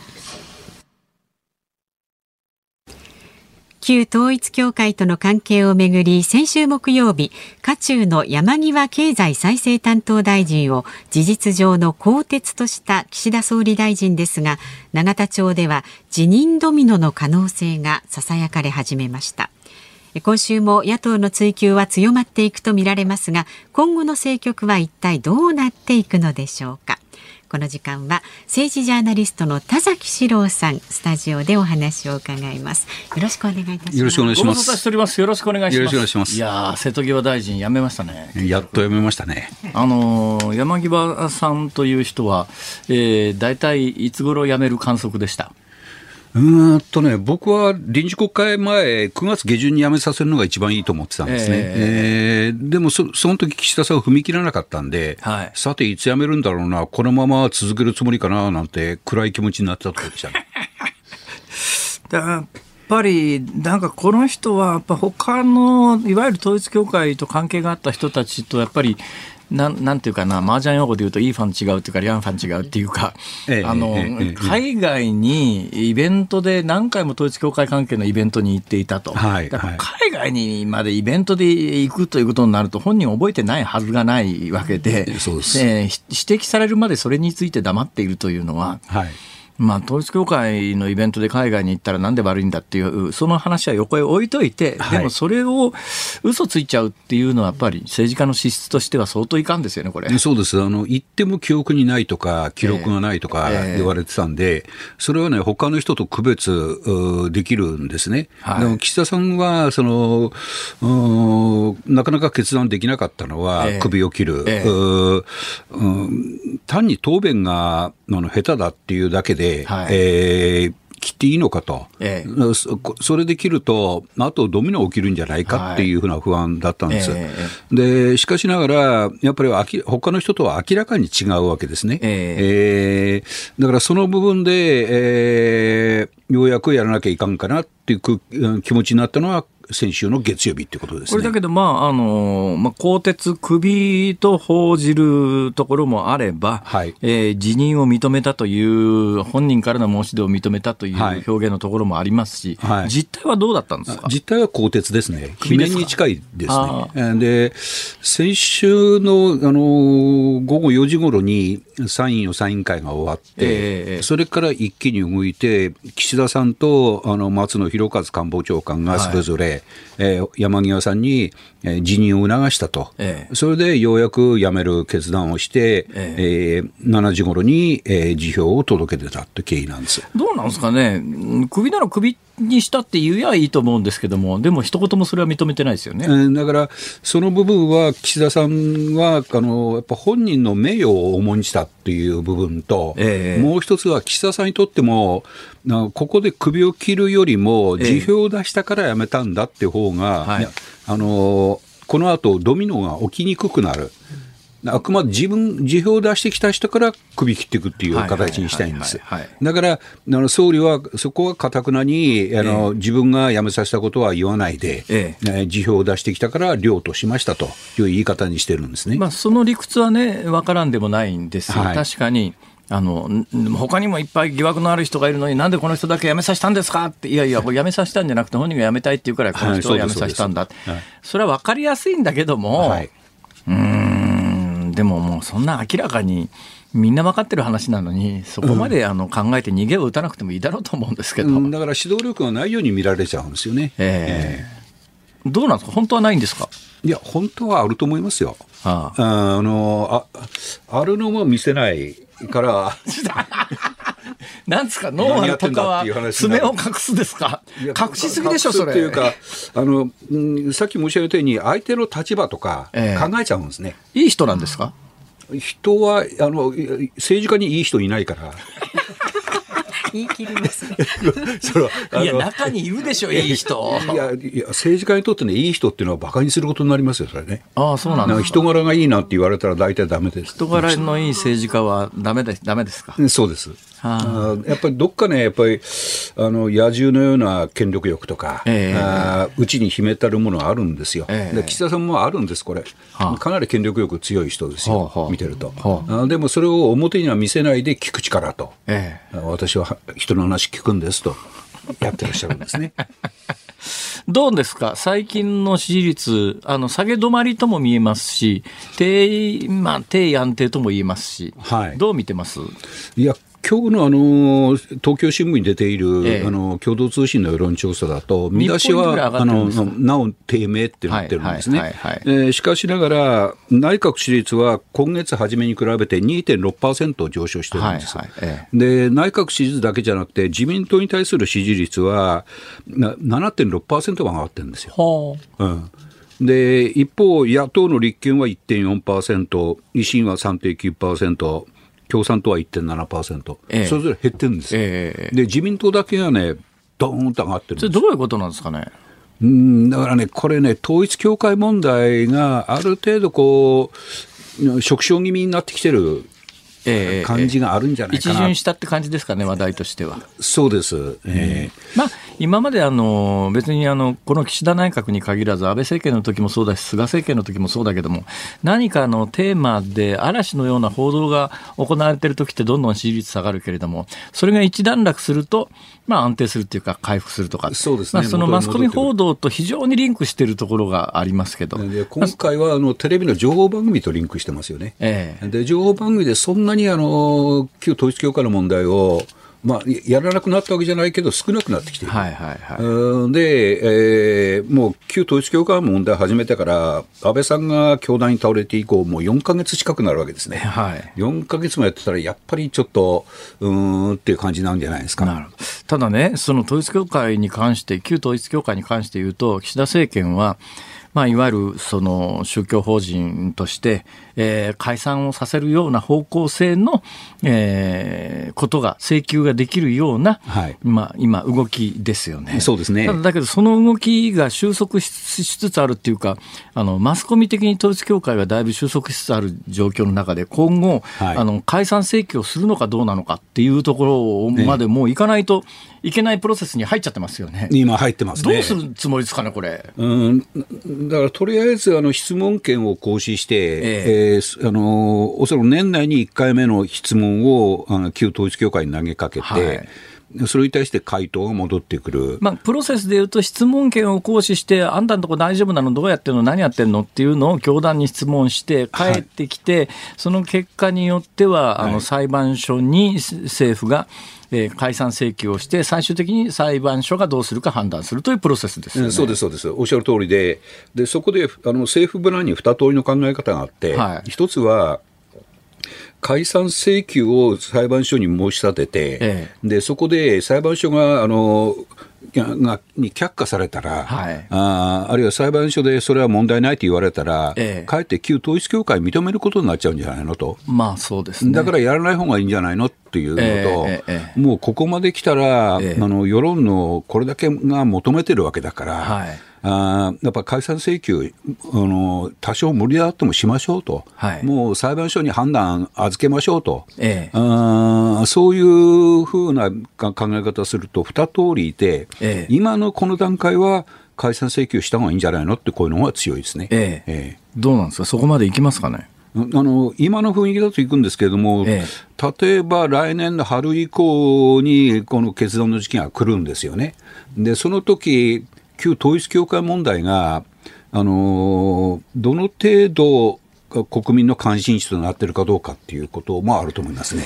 旧統一教会との関係をめぐり先週木曜日渦中の山際経済再生担当大臣を事実上の更迭とした岸田総理大臣ですが永田町では辞任ドミノの可能性がささやかれ始めました。今週も野党の追及は強まっていくとみられますが今後の政局は一体どうなっていくのでしょうか。この時間は政治ジャーナリストの田崎史郎さんスタジオでお話を伺います。よろしくお願いいたします。よろしくお願いします。よろしくお願いします。よろしくお願いします。いや瀬戸際大臣辞めましたね。やっと辞めましたね。あの山際さんという人は、えー、大体いつ頃辞める観測でした？うんとね、僕は臨時国会前、9月下旬に辞めさせるのが一番いいと思ってたんですね。えー、えー、でもそ、その時岸田さんは踏み切らなかったんで、はい、さて、いつ辞めるんだろうな、このまま続けるつもりかななんて、暗い気持ちになってたところでしたね。<laughs> やっぱり、なんかこの人は、やっぱ他の、いわゆる統一教会と関係があった人たちと、やっぱり、なんなんていうかな、麻雀用語で言うと、いいファン違うっていうか、リャンファン違うっていうか、ええ、あの、え、海外にイベントで何回も統一教会関係のイベントに行っていたと。はい、海外にまでイベントで行くということになると、本人覚えてないはずがないわけで、そうです、え指摘されるまでそれについて黙っているというのは、はいまあ、統一教会のイベントで海外に行ったらなんで悪いんだっていう、その話は横へ置いといて、でもそれを嘘ついちゃうっていうのは、やっぱり政治家の資質としては相当いかんですよね、これ。そうです。あの、言っても記憶にないとか、記録がないとか言われてたんで、それはね、他の人と区別できるんですね。はい、でも岸田さんは、その、なかなか決断できなかったのは、首を切る。えー、単に答弁があの下手だっていうだけで、はい、えー切っていいのかと、ええ、それで切ると、あとドミノ起きるんじゃないかっていうふうな不安だったんです。はいえ、でしかしながら、やっぱり他の人とは明らかに違うわけですね。えー、だからその部分で、えー、ようやくやらなきゃいかんかなっていう気持ちになったのは、先週の月曜日ってことです、ね、これだけど、まああのまあ、更迭、首と報じるところもあれば、はい。えー、辞任を認めたという、本人からの申し出を認めたという表現のところもありますし、はい、実態はどうだったんですか？実態は更迭ですね、記念に近いですね。で先週のあの午後4時ごろに参院予算委員会が終わって、えー、それから一気に動いて、岸田さんとあの松野博一官房長官がそれぞれ、はいえー、山際さんに、えー、辞任を促したと、ええ、それでようやく辞める決断をして、ええ。えー、7時ごろに、えー、辞表を届け出たって経緯なんです。どうなんですかね、首なら首にしたって言えばいいと思うんですけども、でも一言もそれは認めてないですよね、えー、だから、その部分は岸田さんはあのやっぱ本人の名誉を重んじたっていう部分と、えー、もう一つは岸田さんにとっても、ここで首を切るよりも、辞表を出したから辞めたんだって方が、はい、あのこの後ドミノが起きにくくなる。あくまで自分、辞表を出してきた人から首切っていくっていう形にしたいんです。だから、あの総理はそこはかたくなにあの、え自分が辞めさせたことは言わないで、ええ、辞表を出してきたから領としましたという言い方にしてるんですね。まあ、その理屈はね、分からんでもないんですよ。はい、確かに。あの他にもいっぱい疑惑のある人がいるのに、なんでこの人だけ辞めさせたんですか？って、いやいや、辞めさせたんじゃなくて、本人が辞めたいって言うから、この人を辞めさせたんだ、はい、それは分かりやすいんだけども、はい、うんでももうそんな明らかにみんな分かってる話なのに、そこまであの考えて逃げを打たなくてもいいだろうと思うんですけど、うん、だから指導力がないように見られちゃうんですよね。えー、え。ー、どうなんですか、本当はないんですか？いや、本当はあると思いますよ。ああ。あのああるのも見せないから。<laughs> <laughs> なんですか、ノーマルとかは爪を隠すですか、隠しすぎでしょ、それ。っていうかあの、うん、さっき申し上げたように、相手の立場とか考えちゃうんですね。えー、いい人なんですか？人はあの政治家にいい人いないから。<laughs> 言い切りますね。いや、中にいるでしょ、いい人。いや、いや政治家にとってね、いい人っていうのは馬鹿にすることになりますよ、それね。ああ、そうなんですか。人柄がいいなって言われたら大体ダメです。人柄のいい政治家はダメでダメですか？そうです。あやっぱりどっかね、やっぱりあの野獣のような権力欲とか、えー、あうちに秘めたるものがあるんですよ、えー、で岸田さんもあるんです、これ、はあ、かなり権力欲強い人ですよ、はあ、見てると、はあ、でもそれを表には見せないで聞く力と、えー、私は人の話聞くんですと、やってらっしゃるんですね。<laughs> どうですか？最近の支持率、あの、下げ止まりとも見えますし、低、まあ、低安定とも言えますし、はい、どう見てます？いや、今日のあの東京新聞に出ている、ええ、あの共同通信の世論調査だと、見出しはあのなお低迷ってなってるんですね。しかしながら、内閣支持率は今月初めに比べて2.6%上昇してるんです。はいはいええ、で内閣支持率だけじゃなくて、自民党に対する支持率は7.6%が上がってるんですよ。う。ん。で一方、野党の立憲は1.4%、維新は3.9%、共産党は1.7%、ええ、それぞれ減ってるんです。よ、ええ、で自民党だけがね、どーんと上がってるんです。どういうことなんですかね？うんだからね、これね、統一教会問題がある程度こう、縮小気味になってきてる感じがあるんじゃないかな、一巡したって感じですかね、話題としては。そうです、えー、まあ、今まであの別にあのこの岸田内閣に限らず、安倍政権の時もそうだし、菅政権の時もそうだけども、何かのテーマで嵐のような報道が行われている時ってどんどん支持率下がるけれども、それが一段落すると、まあ、安定するっていうか、回復するとか、そうですね、まあ、そのマスコミ報道と非常にリンクしているところがありますけど、今回はあのテレビの情報番組とリンクしてますよね。ええ、で情報番組でそんなにあの旧統一教会の問題をまあ、やらなくなったわけじゃないけど、少なくなってきている。はいはいはい、で、えー、もう旧統一教会の問題始めてから、安倍さんが教団に倒れて以降、もう4か月近くなるわけですね。はい、4か月もやってたら、やっぱりちょっと、うんっていう感じなんじゃないですか。なるほどただね、その統一教会に関して、旧統一教会に関して言うと、岸田政権は、まあ、いわゆるその宗教法人として、えー、解散をさせるような方向性の、えー、ことが請求ができるような、はい、まあ、今動きですよね。そうですね。だけどその動きが収束しつつあるっていうか、あのマスコミ的に統一教会がだいぶ収束しつつある状況の中で今後、はい、あの解散請求をするのかどうなのかっていうところまでもういかないといけないプロセスに入っちゃってますよね。今入ってますね。どうするつもりですかねこれ。うんだからとりあえずあの質問権を行使して、えええー、あのおそらく年内に1回目の質問をあの旧統一教会に投げかけて、はい。それに対して回答が戻ってくる、まあ、プロセスでいうと、質問権を行使して、あんたのとこ大丈夫なの、どうやってるの、何やってるのっていうのを教団に質問して、帰ってきて、はい、その結果によっては、あの裁判所に政府が、えー、解散請求をして、最終的に裁判所がどうするか判断するというプロセスです、ね、そうです、そうです、おっしゃる通りで、でそこであの政府ブランに二通りの考え方があって、はい、一つは、解散請求を裁判所に申し立てて、ええ、でそこで裁判所があのがに却下されたら、はい、ああるいは裁判所でそれは問題ないと言われたら、ええ、かえって旧統一教会認めることになっちゃうんじゃないのと、まあそうですね、だからやらない方がいいんじゃないのっていうのと、え、もうここまで来たら、あの世論のこれだけが求めてるわけだから。はい。あやっぱ解散請求あの、多少無理だってもしましょうと、はい、もう裁判所に判断預けましょうと、ええ、あそういうふうな考え方すると、二通りいて、ええ、今のこの段階は解散請求した方がいいんじゃないのって、こういうのが強いですね、ええどうなんですか、そこまでいきますかね？あの今の雰囲気だといくんですけれども、ええ、例えば来年の春以降にこの決断の時期が来るんですよね。でその時旧統一教会問題が、あのどの程度国民の関心事となっているかどうかっていうこともあると思いますね。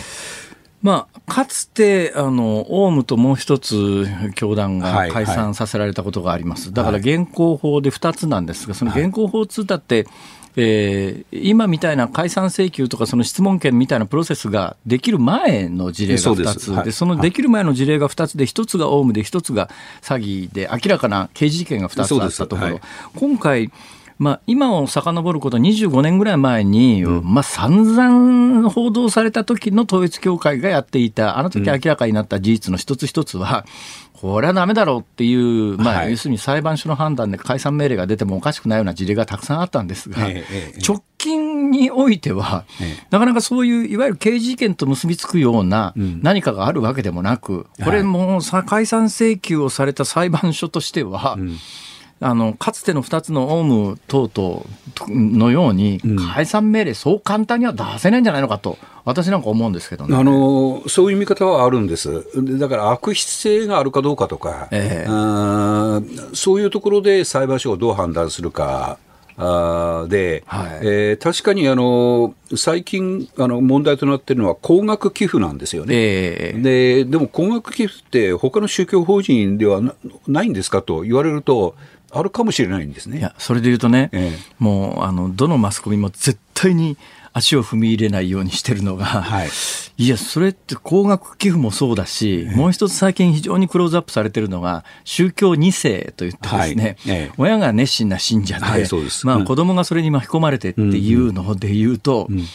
まあ、かつて、あの、オウムともう一つ、教団が解散させられたことがあります。はい。はい、だから現行法で2つなんです。が、その現行法通だって、はいえー、今みたいな解散請求とかその質問権みたいなプロセスができる前の事例が2つで、はい、そのできる前の事例が2つで、1つがオウムで、1つが詐欺で、明らかな刑事事件が2つあったところ、はい、今回、まあ、今を遡ること25年ぐらい前に、うん、まあ、散々報道された時の統一教会がやっていた、あの時明らかになった事実の一つ一つは、これはだめだろうっていう、まあ、要するに裁判所の判断で解散命令が出てもおかしくないような事例がたくさんあったんですが、直近においては、なかなかそういういわゆる刑事事件と結びつくような何かがあるわけでもなく、これも解散請求をされた裁判所としては、あのかつての2つのオウム等々のように、解散命令、そう簡単には出せないんじゃないのかと、私なんか思うんですけど、ね、あのそういう見方はあるんです、だから悪質性があるかどうかとか、えー、そういうところで裁判所がどう判断するか。あで、はい、えー、確かにあの最近あの問題となっているのは高額寄付なんですよね、えー、ででも高額寄付って他の宗教法人ではないんですかと言われるとあるかもしれないんですね。いや、それで言うとね、ええ、もう、あの、どのマスコミも絶対に足を踏み入れないようにしてるのが、はい、いや、それって高額寄付もそうだし、え、もう一つ最近非常にクローズアップされてるのが、宗教2世といってですね、はい、親が熱心な信者で、はい、まあ、子供がそれに巻き込まれてっていうので言うと、うん。うん。い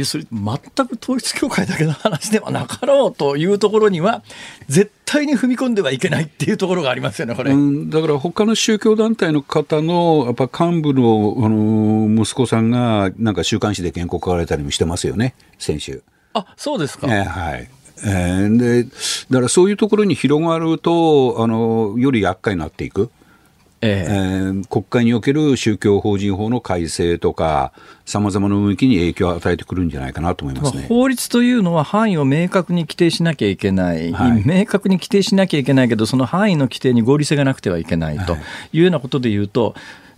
やそれ全く統一教会だけの話ではなかろうというところには絶対に踏み込んではいけないっていうところがありますよねこれ、うん、だから他の宗教団体の方のやっぱ幹部のあの息子さんがなんか週刊誌で原稿書かれたりもしてますよね先週。あそうですか、えー、はいえー、でだからそういうところに広がるとあのより厄介になっていく。えー、国会における宗教法人法の改正とか、さまざまな動きに影響を与えてくるんじゃないかなと思いますね、法律というのは範囲を明確に規定しなきゃいけない、はい、明確に規定しなきゃいけないけど、その範囲の規定に合理性がなくてはいけないとい。うようなことでいうと、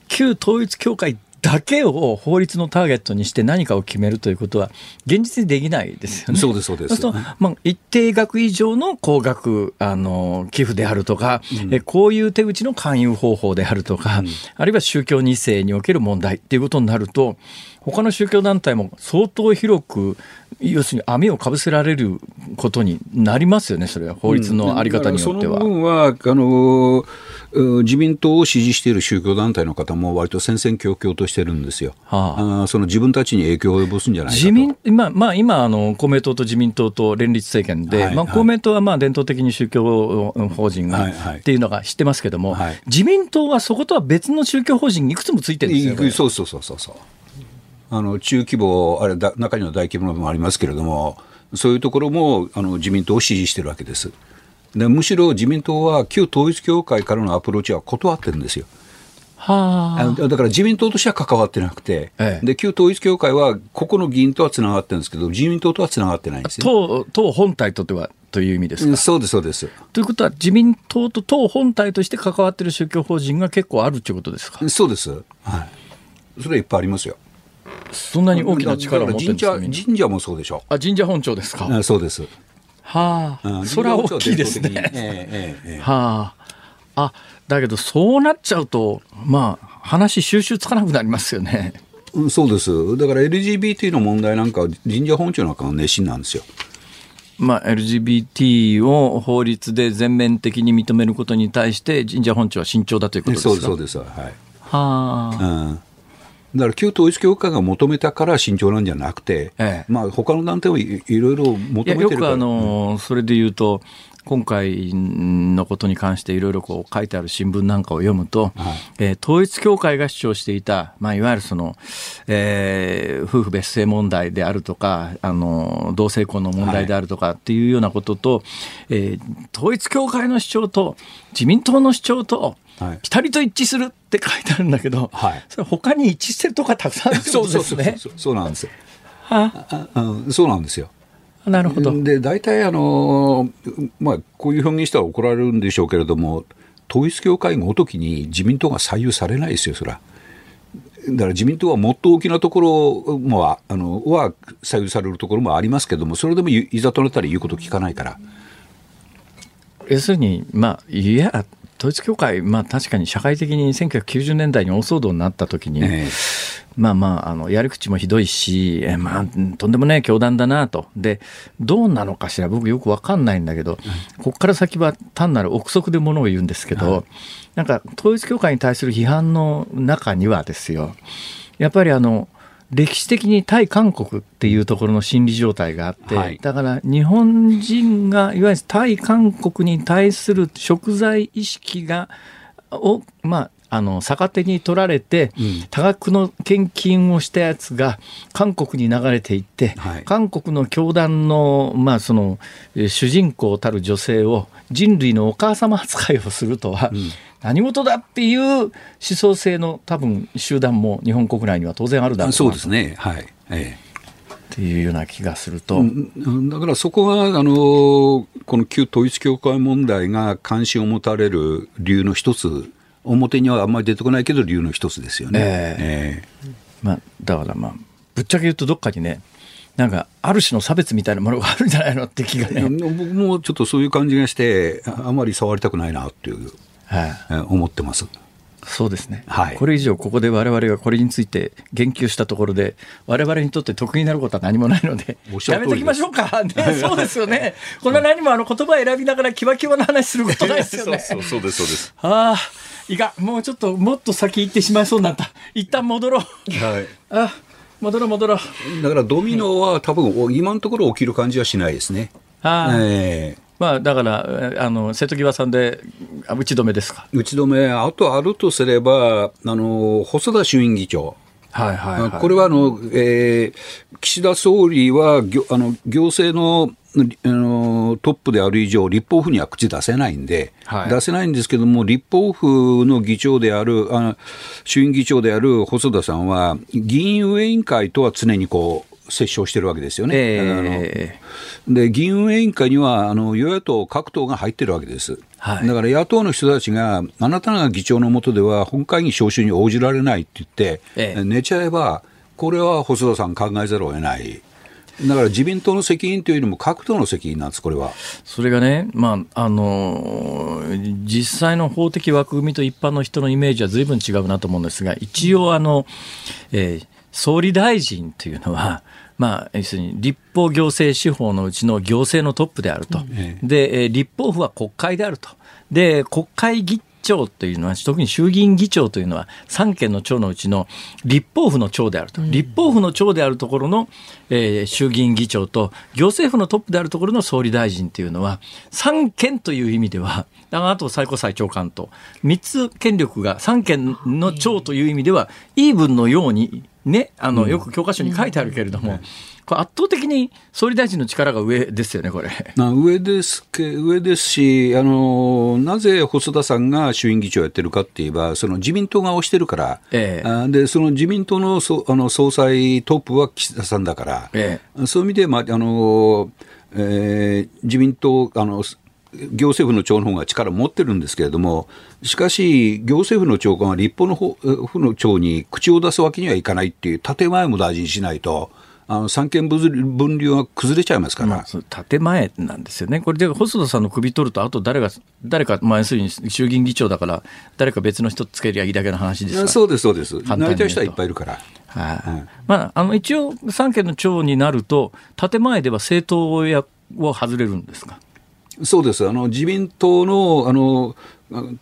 旧統一教会だけを法律のターゲットにして何かを決めるということは、現実にできないですよね。そうです、そうです。そうまあ、一定額以上の高額あの寄付であるとか、うん、え、こういう手口の勧誘方法であるとか、うん、あるいは宗教2世における問題っていうことになると、他の宗教団体も相当広く、要するに網をかぶせられることになりますよね、それは、法律のあり方によっては。うん、その分はあの自民党を支持している宗教団体の方も割と戦々恐々としてるんですよ、はあ、あその自分たちに影響を及ぼすんじゃないか自民今、まあ、今あの、公明党と自民党と連立政権で、はいはい、まあ、公明党はまあ伝統的に宗教法人が、っていうのが知ってますけども、はい、自民党はそことは別の宗教法人いくつもついてるんですよ、そうそうそうそうそう。あの中規模、あれだ、中には大規模もありますけれども、そういうところもあの自民党を支持してるわけです。でむしろ自民党は旧統一教会からのアプローチは断ってるんですよ。はあ、だから自民党としては関わってなくて、ええ、で旧統一教会はここの議員とはつながってるんですけど、自民党とはつながってないんですよ、党党本体とではという意味ですか？そうです、そうです。ということは、自民党と党本体として関わってる宗教法人が結構あるということですか？そうです、はい、それはいっぱいありますよ。そんなに大きな力を持ってるんですか神社もそうでしょあ神社本庁ですか？そうです。はあ、それは大きいですね。ええええ、はあ。あ、だけどそうなっちゃうと、まあ、話収集つかなくなりますよね。うん、そうです。だから LGBT の問題なんか神社本庁なんかの熱心なんですよ。まあ、LGBT を法律で全面的に認めることに対して神社本庁は慎重だということですか？そうです、はい。はあ。うんだから旧統一教会が求めたから慎重なんじゃなくて、ええ。まあ他の団体はいろいろ求めてるよくあの、それで言うと、今回のことに関していろいろこう書いてある新聞なんかを読むと、はい、えー、統一教会が主張していた、まあ、いわゆるその、えー、夫婦別姓問題であるとか、あの、同性婚の問題であるとかっていうようなことと、はい、えー、統一教会の主張と自民党の主張と、はい、ピタリと一致するって書いてあるんだけど、はい、それ他に一致してるとかたくさんあるってことですね。そうなんですよ。はあ、そうなんですよ。なるほど。で、大体あの、まあ、こういう表現したら怒られるんでしょうけれども、統一教会ごときに自民党が採用されないですよ、それは。だから自民党はもっと大きなところもあのは採用されるところもありますけれども、それでもいざとなったら言うこと聞かないから。要するに、まあ、いや、統一教会、まあ、確かに社会的に1990年代に大騒動になった時に、えー、まあまあ、あのやり口もひどいし、えー、まあ、とんでもない教団だなと、でどうなのかしら、僕、よく分かんないんだけど、ここから先は単なる憶測でものを言うんですけど、はい、なんか統一教会に対する批判の中にはですよ、やっぱりあの、歴史的に対韓国っていうところの心理状態があって、はい、だから日本人がいわゆる対韓国に対する食材意識がを、まあ、あの逆手に取られて、うん、多額の献金をしたやつが韓国に流れていって、はい、韓国の教団の,、まあその主人公たる女性を人類のお母様扱いをするとは、うん。何事だっていう思想性の多分集団も日本国内には当然あるだろうそうですね。はい。ええ。っていうような気がすると。だからそこは、あの、この旧統一教会問題が関心を持たれる理由の一つ、表にはあんまり出てこないけど理由の一つですよね。ええ。えまあ、だからまあ、ぶっちゃけ言うとどっかにね、なんか、ある種の差別みたいなものがあるんじゃないのって気がね。僕もちょっとそういう感じがして、あまり触りたくないなっていうはい、思ってます。そうですね、はい、これ以上ここで我々がこれについて言及したところで我々にとって得になることは何もないのでやめときましょうか、<laughs> ね、そうですよね。こんな何もあの言葉選びながらキワキワな話することないですよね。<laughs> そうそうですそうです。ああいいかもうちょっともっと先行ってしまいそうになった。一旦戻ろう。はい。あ戻ろう戻ろう。だからドミノは多分今のところ起きる感じはしないですね。ああ、えーまあ、だからあの瀬戸際さんで打ち止めですか。打ち止め、あとあるとすれば、あの細田衆院議長。はいはい、はい、これはあの、えー、岸田総理はあの行政のあのトップである以上、立法府には口出せないんで、はい、出せないんですけども、立法府の議長である、あの衆院議長である細田さんは、議員運営委員会とは常にこう、折衝してるわけですよね。えー、で議員運営委員会にはあの与野党各党が入ってるわけです。はい、だから野党の人たちが、あなたが議長のもとでは本会議招集に応じられないって言って、ええ、寝ちゃえば、これは細田さん考えざるを得ない。だから自民党の責任というよりも各党の責任なんです、これは。それがね、まあ、あの実際の法的枠組みと一般の人のイメージはずいぶん違うなと思うんですが、一応あの、えー、総理大臣というのは、<laughs> まあ、要するに立法行政司法のうちの行政のトップであると、で立法府は国会であると、で国会議長というのは特に衆議院議長というのは三権の長のうちの立法府の長であると、立法府の長であるところの、えー、衆議院議長と行政府のトップであるところの総理大臣というのは三権という意味ではあと最高裁長官と。3つ権力が三権の長という意味ではイーブンのようにねあのよく教科書に書いてあるけれども。うん。これ圧倒的に総理大臣の力が上ですよね、これ。上ですけ上ですしあの、なぜ細田さんが衆院議長やってるかって言えば、その自民党が推してるから、ええ、でその自民党のそあの総裁トップは岸田さんだから、ええ、そういう意味で、まああのえー、自民党あの、行政府の長の方が力を持ってるんですけれども、しかし、行政府の長官は立法の府の長に口を出すわけにはいかないっていう、建前も大事にしないと。あの三権分離は崩れちゃいますから、まあ、建前なんですよね、これで細田さんの首取ると、あと誰が、誰か、まあ、要するに衆議院議長だから、誰か別の人つけりゃいいだけの話ですから。そうです、そうです、なりたい人はいっぱいいるから。はい、あ、まあ、あの一応、三権の長になると、建前では政党やを外れるんですか？そうです。あの自民党のあの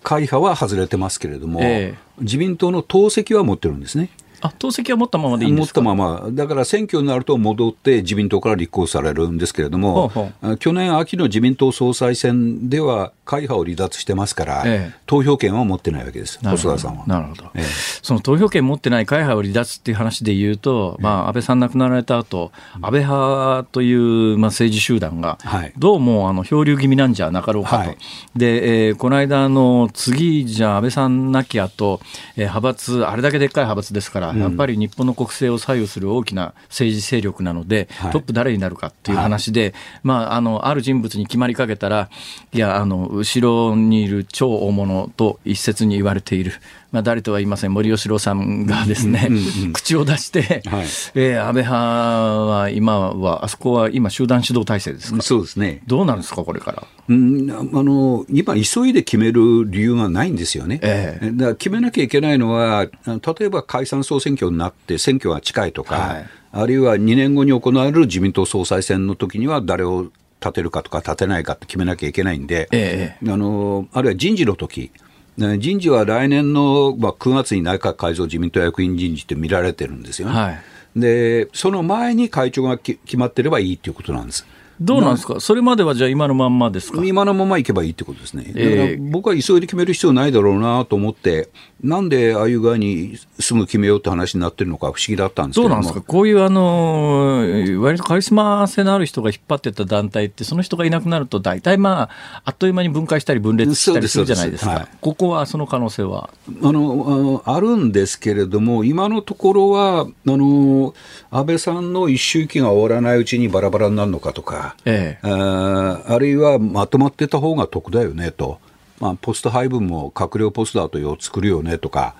会派は外れてますけれども、えー、自民党の党籍は持ってるんですね。あ党籍は持ったままでいいんですか？持ったまま、だから選挙になると戻って自民党から立候補されるんですけれども、ほうほう。去年秋の自民党総裁選では会派を離脱してますから、ええ、投票権は持ってないわけです、細田さんは。なるほど、ええ、その投票権持ってない会派を離脱っていう話でいうと、まあ、安倍さん亡くなられた後、安倍派という、まあ、政治集団が、どうもあの漂流気味なんじゃなかろうかと、はい、でえー、この間の次、じゃあ安倍さん亡き後、えー、派閥、あれだけでっかい派閥ですから、やっぱり日本の国政を左右する大きな政治勢力なので、トップ誰になるかっていう話で、はい、まあ、あのある人物に決まりかけたら、いや、あの後ろにいる超大物と一説に言われている。まあ、誰とは言いません、森喜朗さんがですね、口を出して、はい、えー、安倍派は今は、あそこは今、集団指導体制ですか？そうですね。どうなんですか、これから？うん、あの今、急いで決める理由がないんですよね。えー、だから決めなきゃいけないのは、例えば解散総選挙になって、選挙が近いとか、はい、あるいは2年後に行われる自民党総裁選の時には、誰を立てるかとか立てないかって決めなきゃいけないんで、ええ、あのあるいは人事の時人事は来年の、まあ、9月に内閣改造自民党役員人事って見られてるんですよね。はい、で、その前に会長が決まってればいいということなんです。どうなんですか、それまではじゃあ、今のまんまですか？今のままいけばいいってことですね、だから僕は急いで決める必要ないだろうなと思って、なんでああいう側にすぐ決めようって話になってるのか不思議だったんですけどどうなんですか、こういうあの割とカリスマ性のある人が引っ張ってた団体って、その人がいなくなると、大体まあ、あっという間に分解したり分裂したりするじゃないですか、はい、ここはその可能性は？あのあるんですけれども、今のところは、あの安倍さんの一周期が終わらないうちにバラバラになるのかとか、ええ、ああるいはまとまってた方が得だよねと。まあ、ポスト配分も閣僚ポスターというを作るよねとか、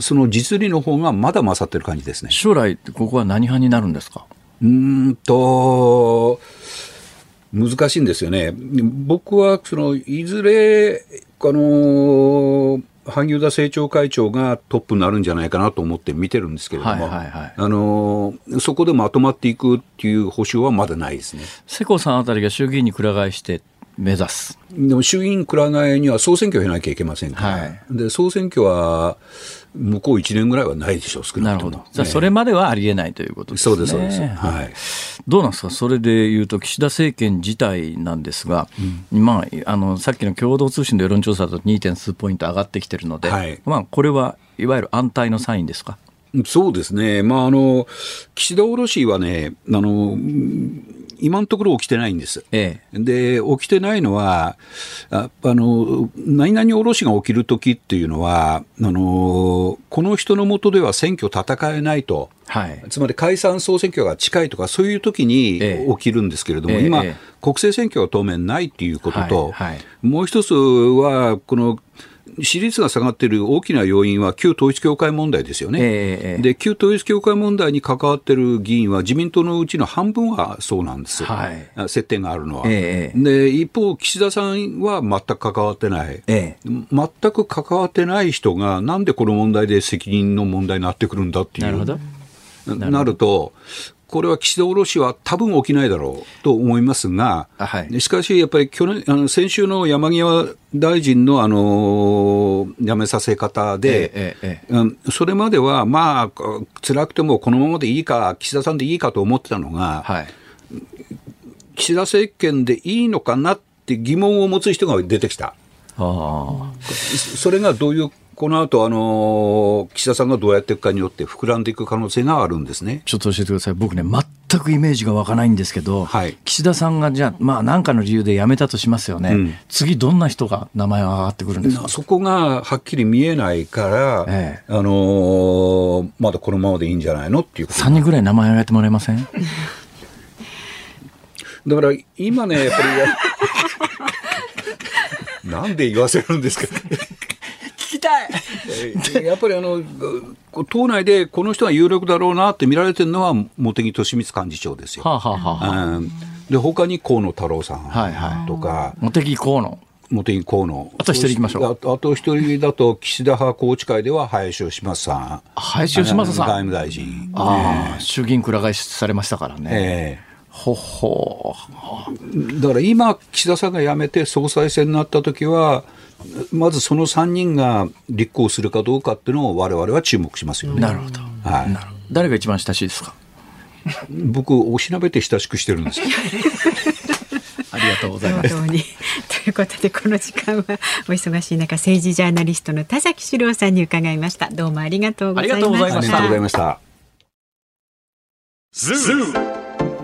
その実利の方がまだ勝ってる感じですね将来、ここは何派になるんですか？うんと、難しいんですよね。僕はそのいずれ、あの萩生田政調会長がトップになるんじゃないかなと思って見てるんですけれども、あのそこでまとまっていくっていう保証はまだないですね。世耕さんあたりが衆議院にくら替えして目指す。でも衆院くら替えには総選挙を経なきゃいけませんから、はい、で総選挙は向こう1年ぐらいはないでしょう、少なくとも。なるほど。じゃあ、それまではありえないということですね。そうです、そうです。はい。どうなんですか、それでいうと、岸田政権自体なんですが、うん、まあ、あの、さっきの共同通信の世論調査だと 2. 数ポイント上がってきてるので、はい、まあ、これはいわゆる安泰のサインですか？そうですね。まあ、あの、岸田卸はね、あの、今のところ起きてないんです。ええ、で、起きてないのは、ああの、何々おろしが起きるときっていうのは、あの、この人のもとでは選挙戦えないと。はい、つまり解散・総選挙が近いとか、そういう時に起きるんですけれども、ええ、今、国政選挙は当面ないっていうことと、はいはい、もう一つは、この支持率が下がっている大きな要因は旧統一教会問題ですよね、えー、で旧統一教会問題に関わっている議員は自民党のうちの半分はそうなんです、はい、接点があるのは。えー、で一方、岸田さんは全く関わってない、えー、全く関わってない人が、なんでこの問題で責任の問題になってくるんだっていう。なるほど。なると、これは岸田卸は多分起きないだろうと思いますが、はい、しかしやっぱり去年あの先週の山際大臣のあの辞めさせ方で、えええうん、それまでは、まあ、辛くてもこのままでいいか、岸田さんでいいかと思ってたのが、はい、岸田政権でいいのかなって疑問を持つ人が出てきた。あ。それがどういうこの後あの岸田さんがどうやっていくかによって膨らんでいく可能性があるんですね。ちょっと教えてください、僕ね、全くイメージが湧かないんですけど、はい、岸田さんがじゃあ、まあ、何かの理由で辞めたとしますよね、うん、次、どんな人が名前が上がってくるんですか？そこがはっきり見えないから、ええ、あのー、まだこのままでいいんじゃないのっていう3人ぐらい名前挙げてもらえません？だから今ね、やっぱり <laughs> なんで言わせるんですかたい。やっぱりあの党内でこの人が有力だろうなって見られてるのは茂木敏光幹事長ですよ。はあはあはあ、で他に河野太郎さんとか、はい。はい、茂木河野。茂木河野。あと一人いきましょう。あと一人だと岸田派宏池会では林芳正さん。林芳正さん。外務大臣。あ、あ、衆議院くら替えされましたからね。ええ。ほほだから今、岸田さんが辞めて総裁選になった時は、まずその3人が立候補するかどうかっていうのを我々は注目しますよね。なるほど。はい。誰が一番親しいですか？僕、おしなべて親しくしてるんです <laughs> ありがとうございます。<laughs> ということでこの時間はお忙しい中政治ジャーナリストの田崎史郎さんに伺いました。どうもありがとうございました。ありがとうございました。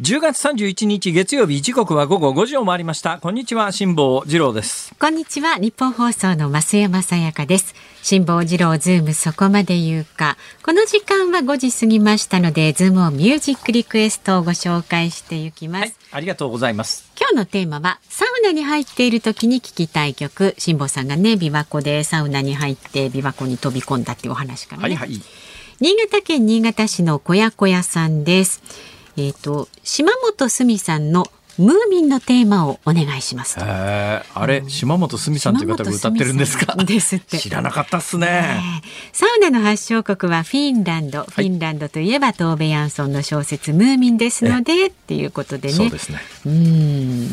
10月31日月曜日時刻は午後5時を回りました。こんにちは辛坊治郎です。こんにちはニッポン放送の増山さやかです。辛坊治郎ズームそこまで言うか。この時間は5時過ぎましたのでズームオンミュージックリクエストをご紹介していきます、はい、ありがとうございます。今日のテーマはサウナに入っている時に聞きたい曲。辛坊さんがね琵琶湖でサウナに入って琵琶湖に飛び込んだっていうお話からね、はいはい、新潟県新潟市の小屋小屋さんですえっ、ー、と島本須美さんのムーミンのテーマをお願いしますあれ、島本須美さんという方が歌ってるんですか？ですって。知らなかったっすね。サウナの発祥国はフィンランド。フィンランドといえばトーベヤンソンの小説ムーミンですのでっていうことでね。そうですね。うん。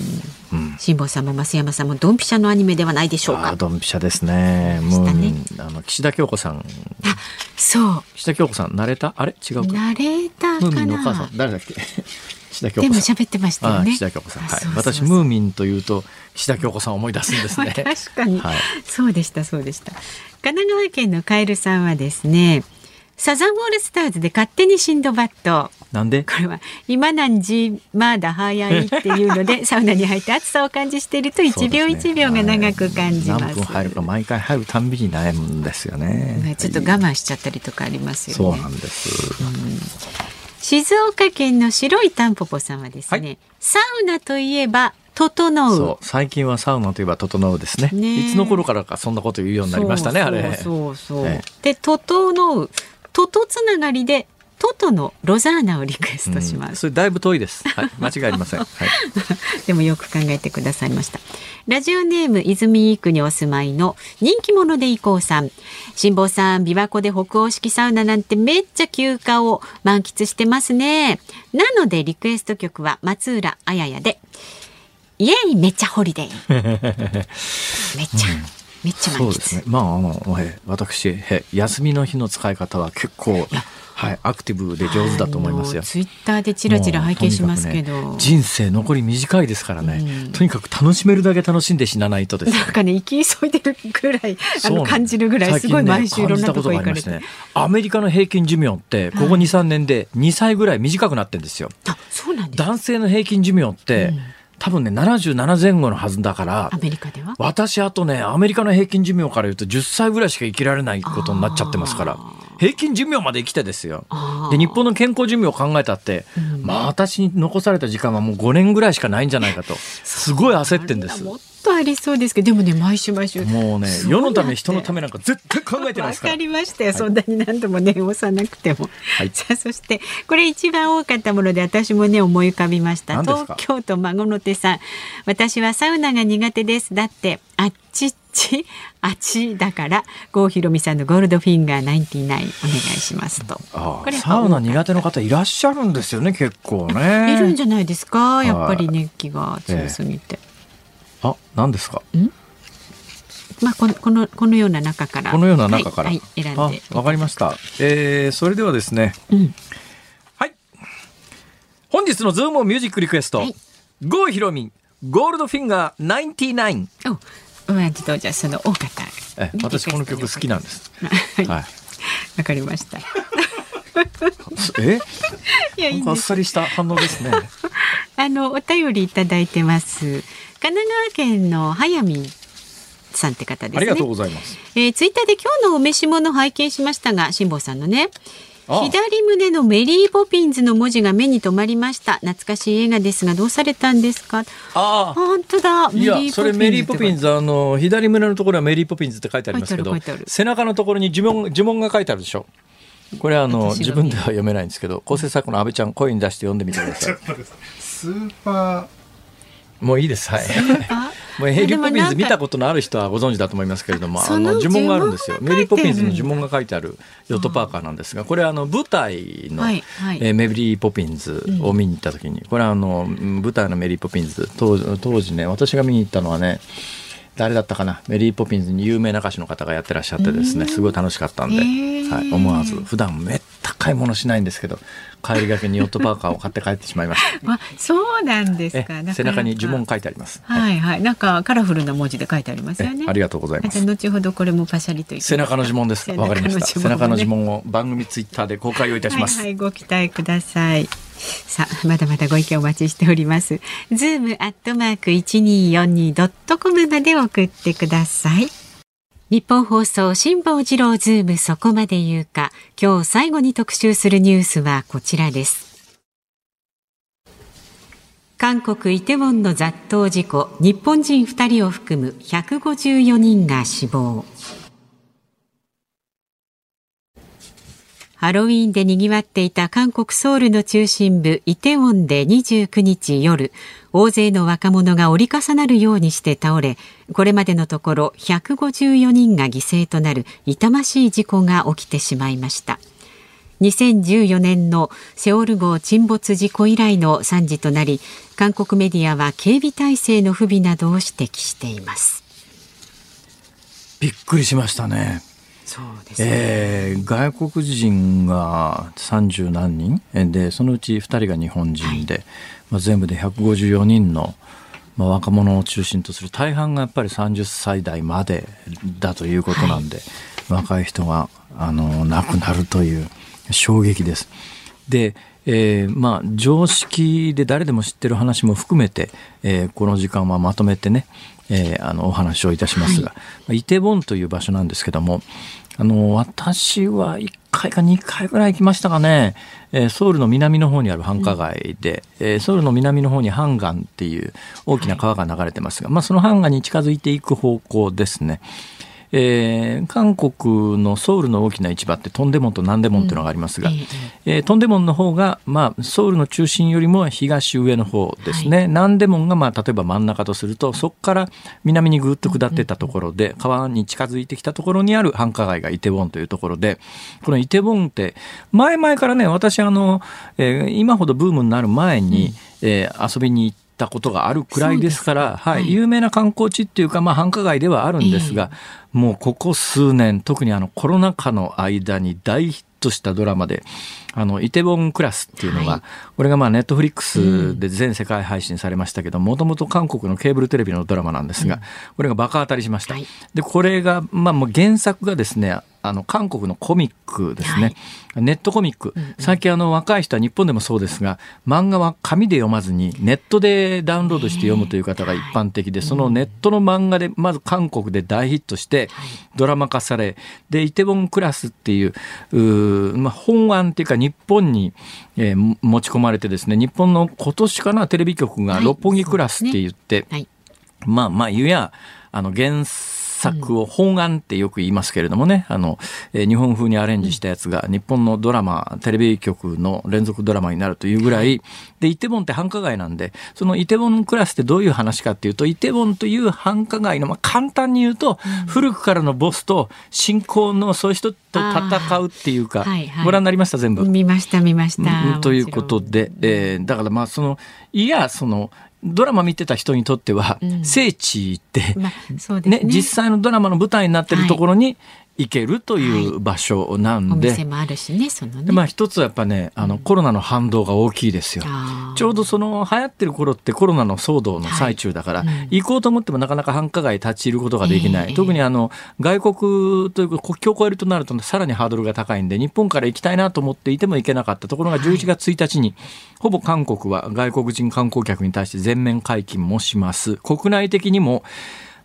辛坊さんも増山さんもドンピシャのアニメではないでしょうか。ドンピシャですね。ムーミン、あの岸田京子さん。あ、そう。岸田京子さん、慣れた、あれ、違うか。慣れたムーミンのお母さん、誰だっけ？岸田京子さん。でも喋ってましたよね。岸田京子さん。はい。私ムーミンというと岸田京子さんを思い出すんですね。<laughs> 確かに、はい、そうでしたそうでした。神奈川県のカエルさんはですね。サザンオールスターズで勝手にシンドバッド。なんで？これは今なんじまだ早いっていうので <laughs> サウナに入って暑さを感じしていると1秒1秒が長く感じます。何分入るか毎回入るたんびに悩むんですよね。ちょっと我慢しちゃったりとかありますよね。そうなんです。うん静岡県の白いタンポポさんはですね、はい、サウナといえば整う。最近はサウナといえば整うですね。いつの頃からかそんなこと言うようになりましたねあれ。そうそう、ね、<laughs> で整う。ととつながりでトトのロザーナをリクエストします。うん、それだいぶ遠いです。はい、<laughs> 間違いありません。はい。<laughs> でもよく考えてくださいました。ラジオネーム泉区にお住まいの人気者でいこうさん。辛坊さん、琵琶湖で北欧式サウナなんてめっちゃ休暇を満喫してますね。なのでリクエスト曲は松浦綾也で。イエイめっちゃホリデー。<laughs> めっちゃ。うんめっちゃそうですね。まああの私休みの日の使い方は結構はい、アクティブで上手だと思いますよ。ツイッターでちらちら拝見しますけど、ね、人生残り短いですからね、うん、とにかく楽しめるだけ楽しんで死なないとですなんかね生き急いでるぐらいあの感じるぐらいすごい毎週いろんなとこ行かれて、ね、アメリカの平均寿命ってここ23年で2歳ぐらい短くなってるんですよ。あそうなんです男性の平均寿命って、うん多分ね、77前後のはずだから、アメリカでは？私、あとね、アメリカの平均寿命から言うと10歳ぐらいしか生きられないことになっちゃってますから。平均寿命まで生きてですよ。で、日本の健康寿命を考えたって、うん、まあ私に残された時間はもう5年ぐらいしかないんじゃないかと、すごい焦ってんです。とありそうですけどでもね毎週毎週。もうね世のため人のためなんか絶対考えてますから。わかりました。よ、はい、そんなに何度もね押さなくても、はい、さあそしてこれ一番多かったもので私もね思い浮かびました。東京都孫の手さん。私はサウナが苦手です。だってあっちっちあっちだから郷ひろみさんのゴールドフィンガー99お願いしますとこれサウナ苦手の方いらっしゃるんですよね結構ねいるんじゃないですか？やっぱり熱気が強すぎて、ええあ、何ですか？まあ、この、この、このような中から。このような中から。はい、選んで。わかりました。えー、それではですね。うん、はい。本日のズームミュージックリクエスト。はい、郷ひろみ、ゴールドフィンガー99。お、おやじとじゃ、その多かった。え、私この曲好きなん。です。はい。わ、かりました。えいやいいあっさりした反応ですね。あのお便りいただいてます。神奈川県の早見さん。って方ですね。ありがとうございます。えー、ツイッターで今日のお召し物拝見しましたが、辛坊さん。のね。左胸のメリーポピンズの文字が目に留まりました。懐かしい映画ですがどうされたんですか？ああ。本当だ。いやそれメリーポピンズあの左胸のところはメリーポピンズって書いてありますけど背中のところに呪文呪文が書いてあるでしょ。これはあの自分では読めないんですけど構成作家の阿部ちゃん声に出して読んでみてください。スーパー。もういいです。はい。もうメリー・ポピンズ見たことのある人はご存知だと思いますけれども、あの呪文があるんですよ。メリー・ポピンズの呪文が書いてあるヨットパーカーなんですが、これはあの舞台の、はいはい、えー、メリー・ポピンズを見に行った時に、これはあの舞台のメリー・ポピンズ当当時ね、私が見に行ったのはね。誰だったかな？メリー・ポピンズに有名な歌手の方がやってらっしゃってですねすごい楽しかったんで、はい、思わず。普段めった買い物しないんですけど帰りがけにヨットパーカーを買って帰ってしまいました。<laughs> あ、そうなんですか。背中に呪文書いてあります。はいはい、なんかカラフルな文字で書いてありますよね。ありがとうございます。後ほどこれもパシャリと背中の呪文です。わかりました。背中の呪文を番組ツイッターで公開をいたします。はい、ご期待ください。さあ、まだまだご意見お待ちしております。ズームアットマーク一二四二ドットコムまで送ってください。ニッポン放送辛坊治郎ズームそこまで言うか。今日最後に特集するニュースはこちらです。韓国イテウォンの雑踏事故。日本人2人を含む154人が死亡。ハロウィーンで賑わっていた韓国ソウルの中心部イテウォンで29日夜大勢の若者が折り重なるようにして倒れこれまでのところ154人が犠牲となる痛ましい事故が起きてしまいました。2014年のセオル号沈没事故以来の惨事となり韓国メディアは警備体制の不備などを指摘しています。びっくりしましたね。そうですね、えー、外国人が30何人。でそのうち2人が日本人で、はい、まあ、全部で154人の、まあ、若者を中心とする。大半がやっぱり30歳代までだということなんで、はい、若い人があの亡くなるという衝撃です。でえー、まあ常識で誰でも知ってる話も含めて、えー、この時間はまとめてね、えー、あのお話をいたしますが、はい、イテウォンという場所なんですけどもあの私は1回か2回ぐらい行きましたかね、えー、ソウルの南の方にある繁華街で、うん、えー、ソウルの南の方にハンガンっていう大きな川が流れてますが、はい、まあ、そのハンガンに近づいていく方向ですね。えー、韓国のソウルの大きな市場ってトンデモンとナンデモンというのがありますが、うん、えー、トンデモンの方が、まあ、ソウルの中心よりも東上の方ですね、はい、ナンデモンが、まあ、例えば真ん中とするとそこから南にぐっと下ってたところで、川に近づいてきたところにある繁華街がイテウォンというところでこのイテウォンって前々からね私あの、えー、今ほどブームになる前に、うん、えー、遊びに行ってたことがあるくらいですから、はい、有名な観光地っていうか、まあ、繁華街ではあるんですが、えー、もうここ数年、特にあのコロナ禍の間に大ヒットしたドラマで、あの、イテウォンクラスっていうのが、はい、これがまあネットフリックスで全世界配信されましたけど、もともと韓国のケーブルテレビのドラマなんですが、これがバカ当たりしました。はい、で、これが、まあもう原作がですね、あの韓国のコミックですね、はい、ネットコミック、最近あの若い人は日本でもそうですが漫画は紙で読まずにネットでダウンロードして読むという方が一般的で、そのネットの漫画でまず韓国で大ヒットしてドラマ化されでイテウォンクラスっていうう、まあ、本案っていうか日本に、えー、持ち込まれてですね日本の今年かなテレビ局が六本木クラスって言って、はい。ねはい、まあまあ言うやあの原作を本案ってよく言いますけれどもね、あの、えー、日本風にアレンジしたやつが日本のドラマ、テレビ局の連続ドラマになるというぐらい、で、イテウォンって繁華街なんで、そのイテウォンクラスってどういう話かっていうと、イテウォンという繁華街の、まあ、簡単に言うと、うん、古くからのボスと信仰のそういう人と戦うっていうか、はいはい、ご覧になりました全部？見ました見ました。ということで、えー、だからまあその、いや、その、ドラマ見てた人にとっては、聖地って、ね、実際のドラマの舞台になってるところに、行けるという場所なんで、はい、お店もあるしねそのね。まあ一つはやっぱねあの、コロナの反動が大きいですよ。ちょうどその流行ってる頃ってコロナの騒動の最中だから、はいうん、行こうと思ってもなかなか繁華街立ち入ることができない、えー、特にあの外国というか国境を越えるとなるとさらにハードルが高いんで日本から行きたいなと思っていても行けなかったところが11月1日に、はい、ほぼ韓国は外国人観光客に対して全面解禁もします。国内的にも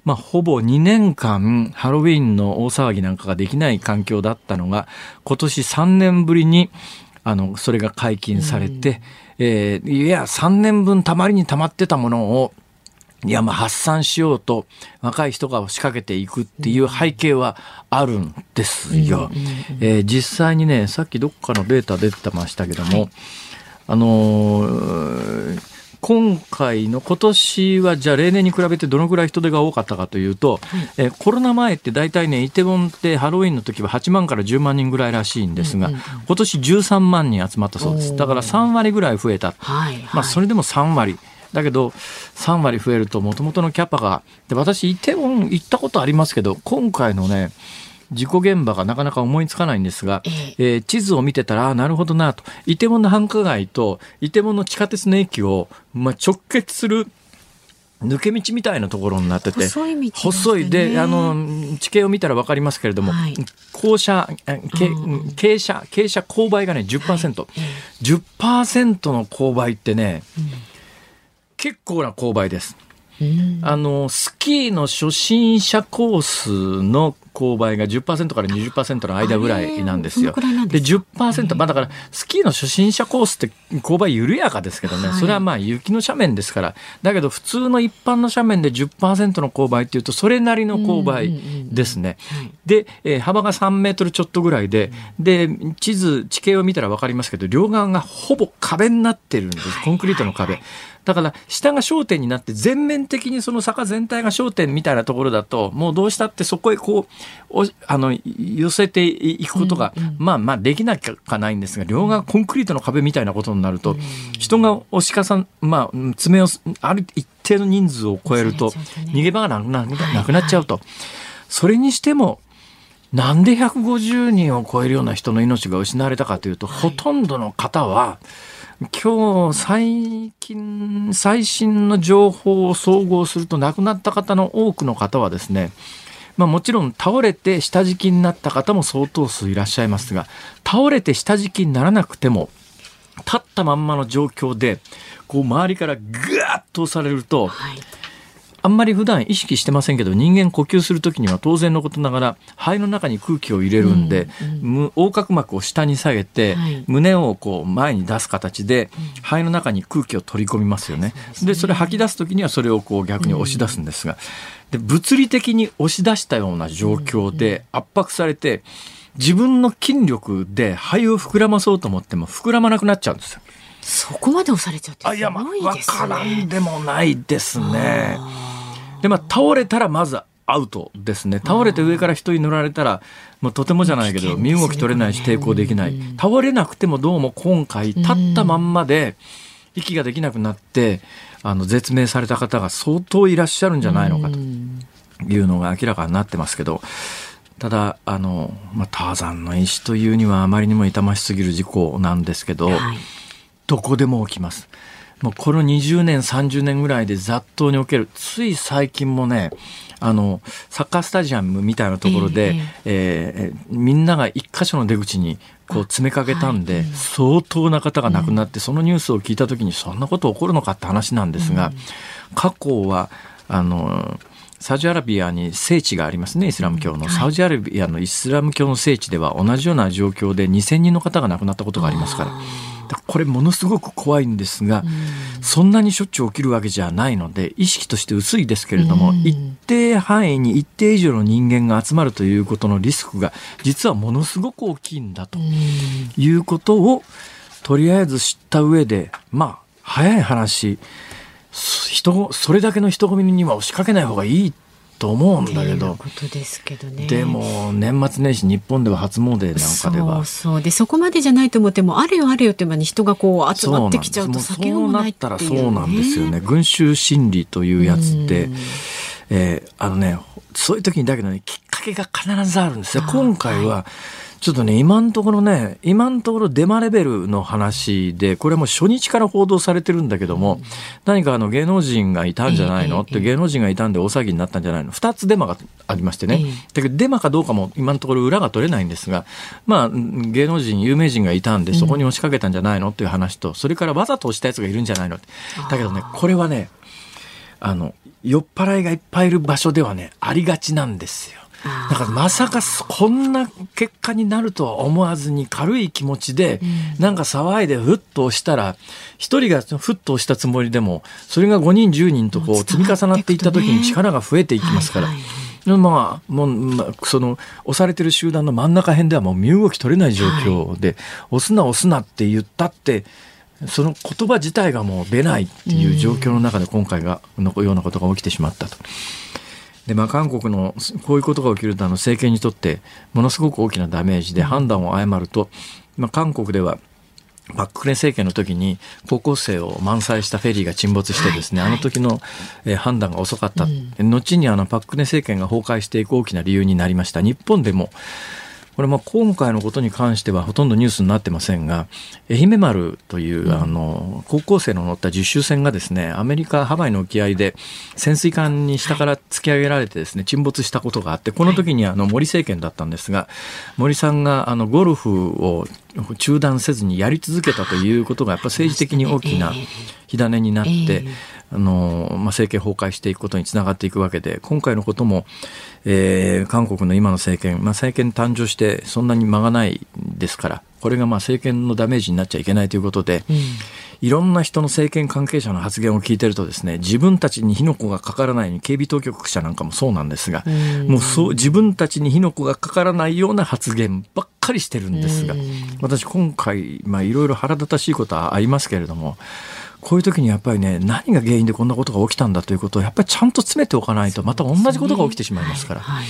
まあ、ほぼ2年間ハロウィンの大騒ぎなんかができない環境だったのが今年3年ぶりにあのそれが解禁されて、うん、えー、いや3年分たまりにたまってたものをいやまあ発散しようと若い人が仕掛けていくっていう背景はあるんですよ。えー、実際にねさっきどっかのデータ出てましたけども、はい、あのー今回の今年はじゃあ例年に比べてどのぐらい人手が多かったかというと、はい、えコロナ前って大体ねイテウォンってハロウィンの時は8万から10万人ぐらいらしいんですが、うんうん、今年13万人集まったそうです。だから3割ぐらい増えた、はいはい、まあ、それでも3割。だけど3割増えるともともとのキャパがで私イテウォン行ったことありますけど今回のね事故現場がなかなか思いつかないんですが、えー、えー、地図を見てたら、あなるほどなと。イテウォンの繁華街とイテウォンの地下鉄の駅を、まあ、直結する抜け道みたいなところになってて細い細いであの地形を見たら分かりますけれども、はい、傾斜傾斜傾斜勾配がね10%、はい、10%の勾配ってね、うん、結構な勾配です。あのスキーの初心者コースの勾配が10%から20%の間ぐらいなんですよ。で10%、まあだからスキーの初心者コースって勾配緩やかですけどね、それはまあ雪の斜面ですから、だけど普通の一般の斜面で10%の勾配っていうとそれなりの勾配ですね。で、えー、幅が3メートルちょっとぐらいで、で、地図、地形を見たら分かりますけど、両側がほぼ壁になってるんです。コンクリートの壁。だから下が焦点になって全面的にその坂全体が焦点みたいなところだともうどうしたってそこへこうあの寄せていくことが、うんうん、まあまあできなきゃないんですが両側コンクリートの壁みたいなことになると、うん、人が押し重まあ爪をある一定の人数を超えると逃げ場がなくななくなっちゃうと、はいはい、それにしてもなんで150人を超えるような人の命が失われたかというと、はい、ほとんどの方は今日最近最新の情報を総合すると亡くなった方の多くの方はですねまあ、もちろん倒れて下敷きになった方も相当数いらっしゃいますが倒れて下敷きにならなくても立ったまんまの状況でこう周りからぐーっと押されると、はい、あんまり普段意識してませんけど人間呼吸する時には当然のことながら肺の中に空気を入れるんで、うんうん、横隔膜を下に下げて、はい、胸をこう前に出す形で、肺の中に空気を取り込みますよね。でそれ吐き出す時にはそれをこう逆に押し出すんですが、で物理的に押し出したような状況で圧迫されて自分の筋力で肺を膨らまそうと思っても膨らまなくなっちゃうんですよ。そこまで押されちゃってすごいですね。あいや、まあ、分からんでもないですね。で、まあ、倒れたらまずアウトですね。倒れて上から人に乗られたら、もうとてもじゃないけど、身動き取れないし抵抗できない。倒れなくてもどうも今回、立ったまんまで、息ができなくなって、あの、絶命された方が相当いらっしゃるんじゃないのかというのが明らかになってますけど、ただ、あの、まあ、ターザンの石というにはあまりにも痛ましすぎる事故なんですけど、はい、どこでも起きます。もうこの20年、30年ぐらいで雑踏における、つい最近もね、あの、サッカースタジアムみたいなところで、えー、えー、みんなが一箇所の出口にこう詰めかけたんで、はい、相当な方が亡くなって、そのニュースを聞いた時にそんなこと起こるのかって話なんですが、過去は、あの、サウジアラビアに聖地がありますね、イスラム教の。サウジアラビアのイスラム教の聖地では同じような状況で2000人の方が亡くなったことがありますから。これものすごく怖いんですが、そんなにしょっちゅう起きるわけじゃないので意識として薄いですけれども、一定範囲に一定以上の人間が集まるということのリスクが実はものすごく大きいんだということをとりあえず知った上でまあ早い話人それだけの人混みには押しかけない方がいいと思うんだけどでも年末年始日本では初詣なんかでは。そうそう。でそこまでじゃないと思ってもあれよあれよって間に人がこう集まってきちゃうと先がもないっていう、ね、そうなったらそうなんですよね。群衆心理というやつって、えー、あのねそういう時にだけどねきっかけが必ずあるんですよ。今回は、ちょっとね、今のところね、今のところデマレベルの話で、これも初日から報道されてるんだけども、うん、何かあの芸能人がいたんじゃないの、って芸能人がいたんで大騒ぎになったんじゃないの？二つデマがありましてね。だけどデマかどうかも今のところ裏が取れないんですが、まあ、芸能人、有名人がいたんで、そこに押しかけたんじゃないの？っていう話と、それからわざと押したやつがいるんじゃないの？だけどね、これはね、あの、酔っ払いがいっぱいいる場所ではね、ありがちなんですよ。だからまさかこんな結果になるとは思わずに軽い気持ちで、なんか騒いでふっと押したら、一人がふっと押したつもりでも、それが5人10人とこう積み重なっていった時に力が増えていきますから。まあ、もう、まあ、その、押されてる集団の真ん中辺ではもう身動き取れない状況で、はい、押すな押すなって言ったって、その言葉自体がもう出ないっていう状況の中で今回が、のようなことが起きてしまったと。でまあ、韓国のこういうことが起きるとあの政権にとってものすごく大きなダメージで判断を誤ると、まあ、韓国ではパク・クネ政権の時に高校生を満載したフェリーが沈没してですね、はいはい、あの時の、え判断が遅かった、うん、後にあのパク・クネ政権が崩壊していく大きな理由になりました。日本でもこれも今回のことに関してはほとんどニュースになってませんが、愛媛丸という、あの、高校生の乗った実習船がですね、アメリカ・ハワイの沖合で潜水艦に下から突き上げられてですね、沈没したことがあって、この時にあの森政権だったんですが、森さんがあのゴルフを中断せずにやり続けたということがやっぱ政治的に大きな火種になって、あの、まあ、政権崩壊していくことにつながっていくわけで、今回のことも、えー、韓国の今の政権、まあ、政権誕生してそんなに間がないですから、これがまあ政権のダメージになっちゃいけないということで、うん、いろんな人の政権関係者の発言を聞いてるとですね、自分たちに火の粉がかからないように警備当局者なんかもそうなんですが、うもうそう、自分たちに火の粉がかからないような発言ばっかりしてるんですが、私今回、まあいろいろ腹立たしいことはありますけれども、こういう時にやっぱりね何が原因でこんなことが起きたんだということをやっぱりちゃんと詰めておかないとまた同じことが起きてしまいますから。はい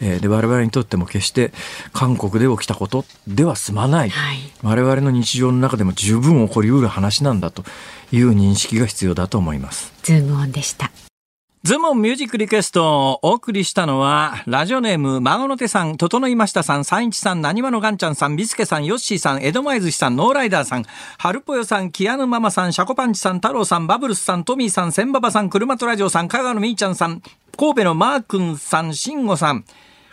えで我々にとっても決して韓国で起きたことでは済まない、はい、我々の日常の中でも十分起こりうる話なんだという認識が必要だと思います。ズームオンでしたズームオンミュージックリクエストをお送りしたのは、ラジオネーム、孫の手さん、整いましたさん、三一さん、なにわのガンちゃんさん、ビスケさん、ヨッシーさん、江戸前寿司さん、ノーライダーさん、ハルポヨさん、キアヌママさん、シャコパンチさん、太郎さん、バブルスさん、トミーさん、センババさん、車とラジオさん、香川のみーちゃんさん、神戸のマー君さん、シンゴさん、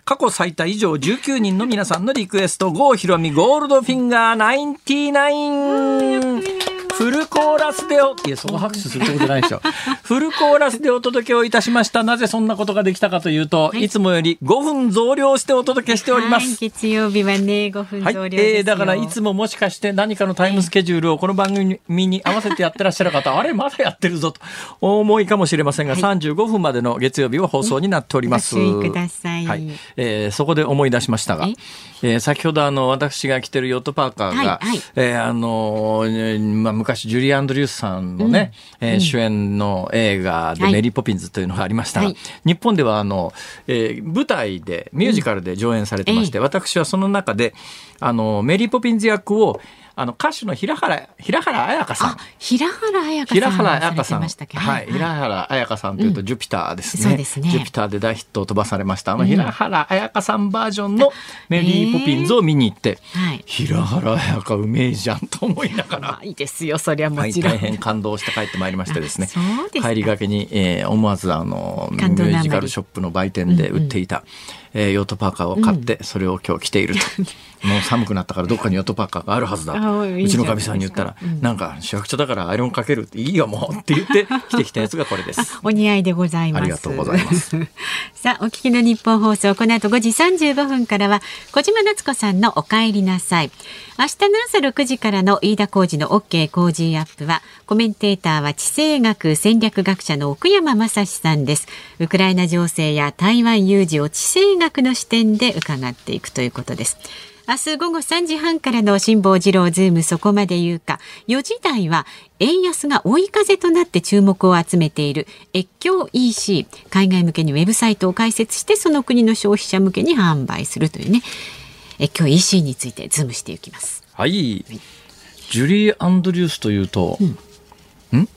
過去最多以上19人の皆さんのリクエスト、郷ひろみゴールドフィンガー99。フルコーラスでお、いや、そこ拍手するとこじゃないでしょ。<laughs> フルコーラスでお届けをいたしました。なぜそんなことができたかというと、はい、いつもより5分増量してお届けしております。はい、月曜日はね、5分増量ですはい、えー、だからいつももしかして何かのタイムスケジュールをこの番組に合わせてやってらっしゃる方、<laughs> あれ、まだやってるぞと思いかもしれませんが、はい、35分までの月曜日は放送になっております。ご注意ください。はい。えー、そこで思い出しましたが、えー、先ほどあの、私が着てるヨットパーカーが、はいはい、えー、あの、まあ、昔ジュリー・アンドリュースさんのね、うん、えー、主演の映画でメリー・ポピンズというのがありました。が、はい、日本ではあの、えー、舞台で、ミュージカルで上演されてまして、うん、私はその中で、あの、メリー・ポピンズ役を、あの歌手の平原平原綾香さん。平原綾香さん。平原綾香さん。はい、平原綾香さんというと、ジュピターですね。そうですね。ジュピターで大ヒットを飛ばされました。あの平原綾香さんバージョンのメリーポピンズを見に行って、はい、平原綾香うめえじゃんと思いながら。いいですよ、そりゃもちろん。大変感動して帰ってまいりましてですね。<laughs> 帰りがけに、えー、思わずあのミュージカルショップの売店で売っていた。うんうんえー、ヨットパーカーを買って、それを今日着ていると。<laughs> もう寒くなったからどっかにヨットパーカーがあるはずだ。うちのかみさんに言ったら、うん、なんか主役長だからアイロンかけるっていいよもうって言って <laughs> 着てきたやつがこれです。お似合いでございます。ありがとうございます。<laughs> さあ、お聞きのニッポン放送、この後5時35分からは、小島夏子さんのお帰りなさい。明日の朝6時からの飯田浩二の OK 工事アップは、コメンテーターは地政学戦略学者の奥山真司さんです。ウクライナ情勢や台湾有事を地政学の視点で伺っていくということです。明日午後3時半からの辛坊治郎ズームそこまで言うか4時台は円安が追い風となって注目を集めている越境 EC 海外向けにウェブサイトを開設してその国の消費者向けに販売するというねえ今日 EC についてズームしていきます。はい。ジュリー・アンドリュースというと、うん、ん、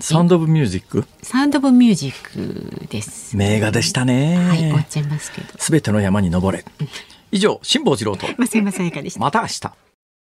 サウンド・オブ・ミュージックサウンド・オブ・ミュージックです。名画でしたね。はい、終わっちゃいますけど。すべての山に登れ。以上、辛坊治郎と。また明日。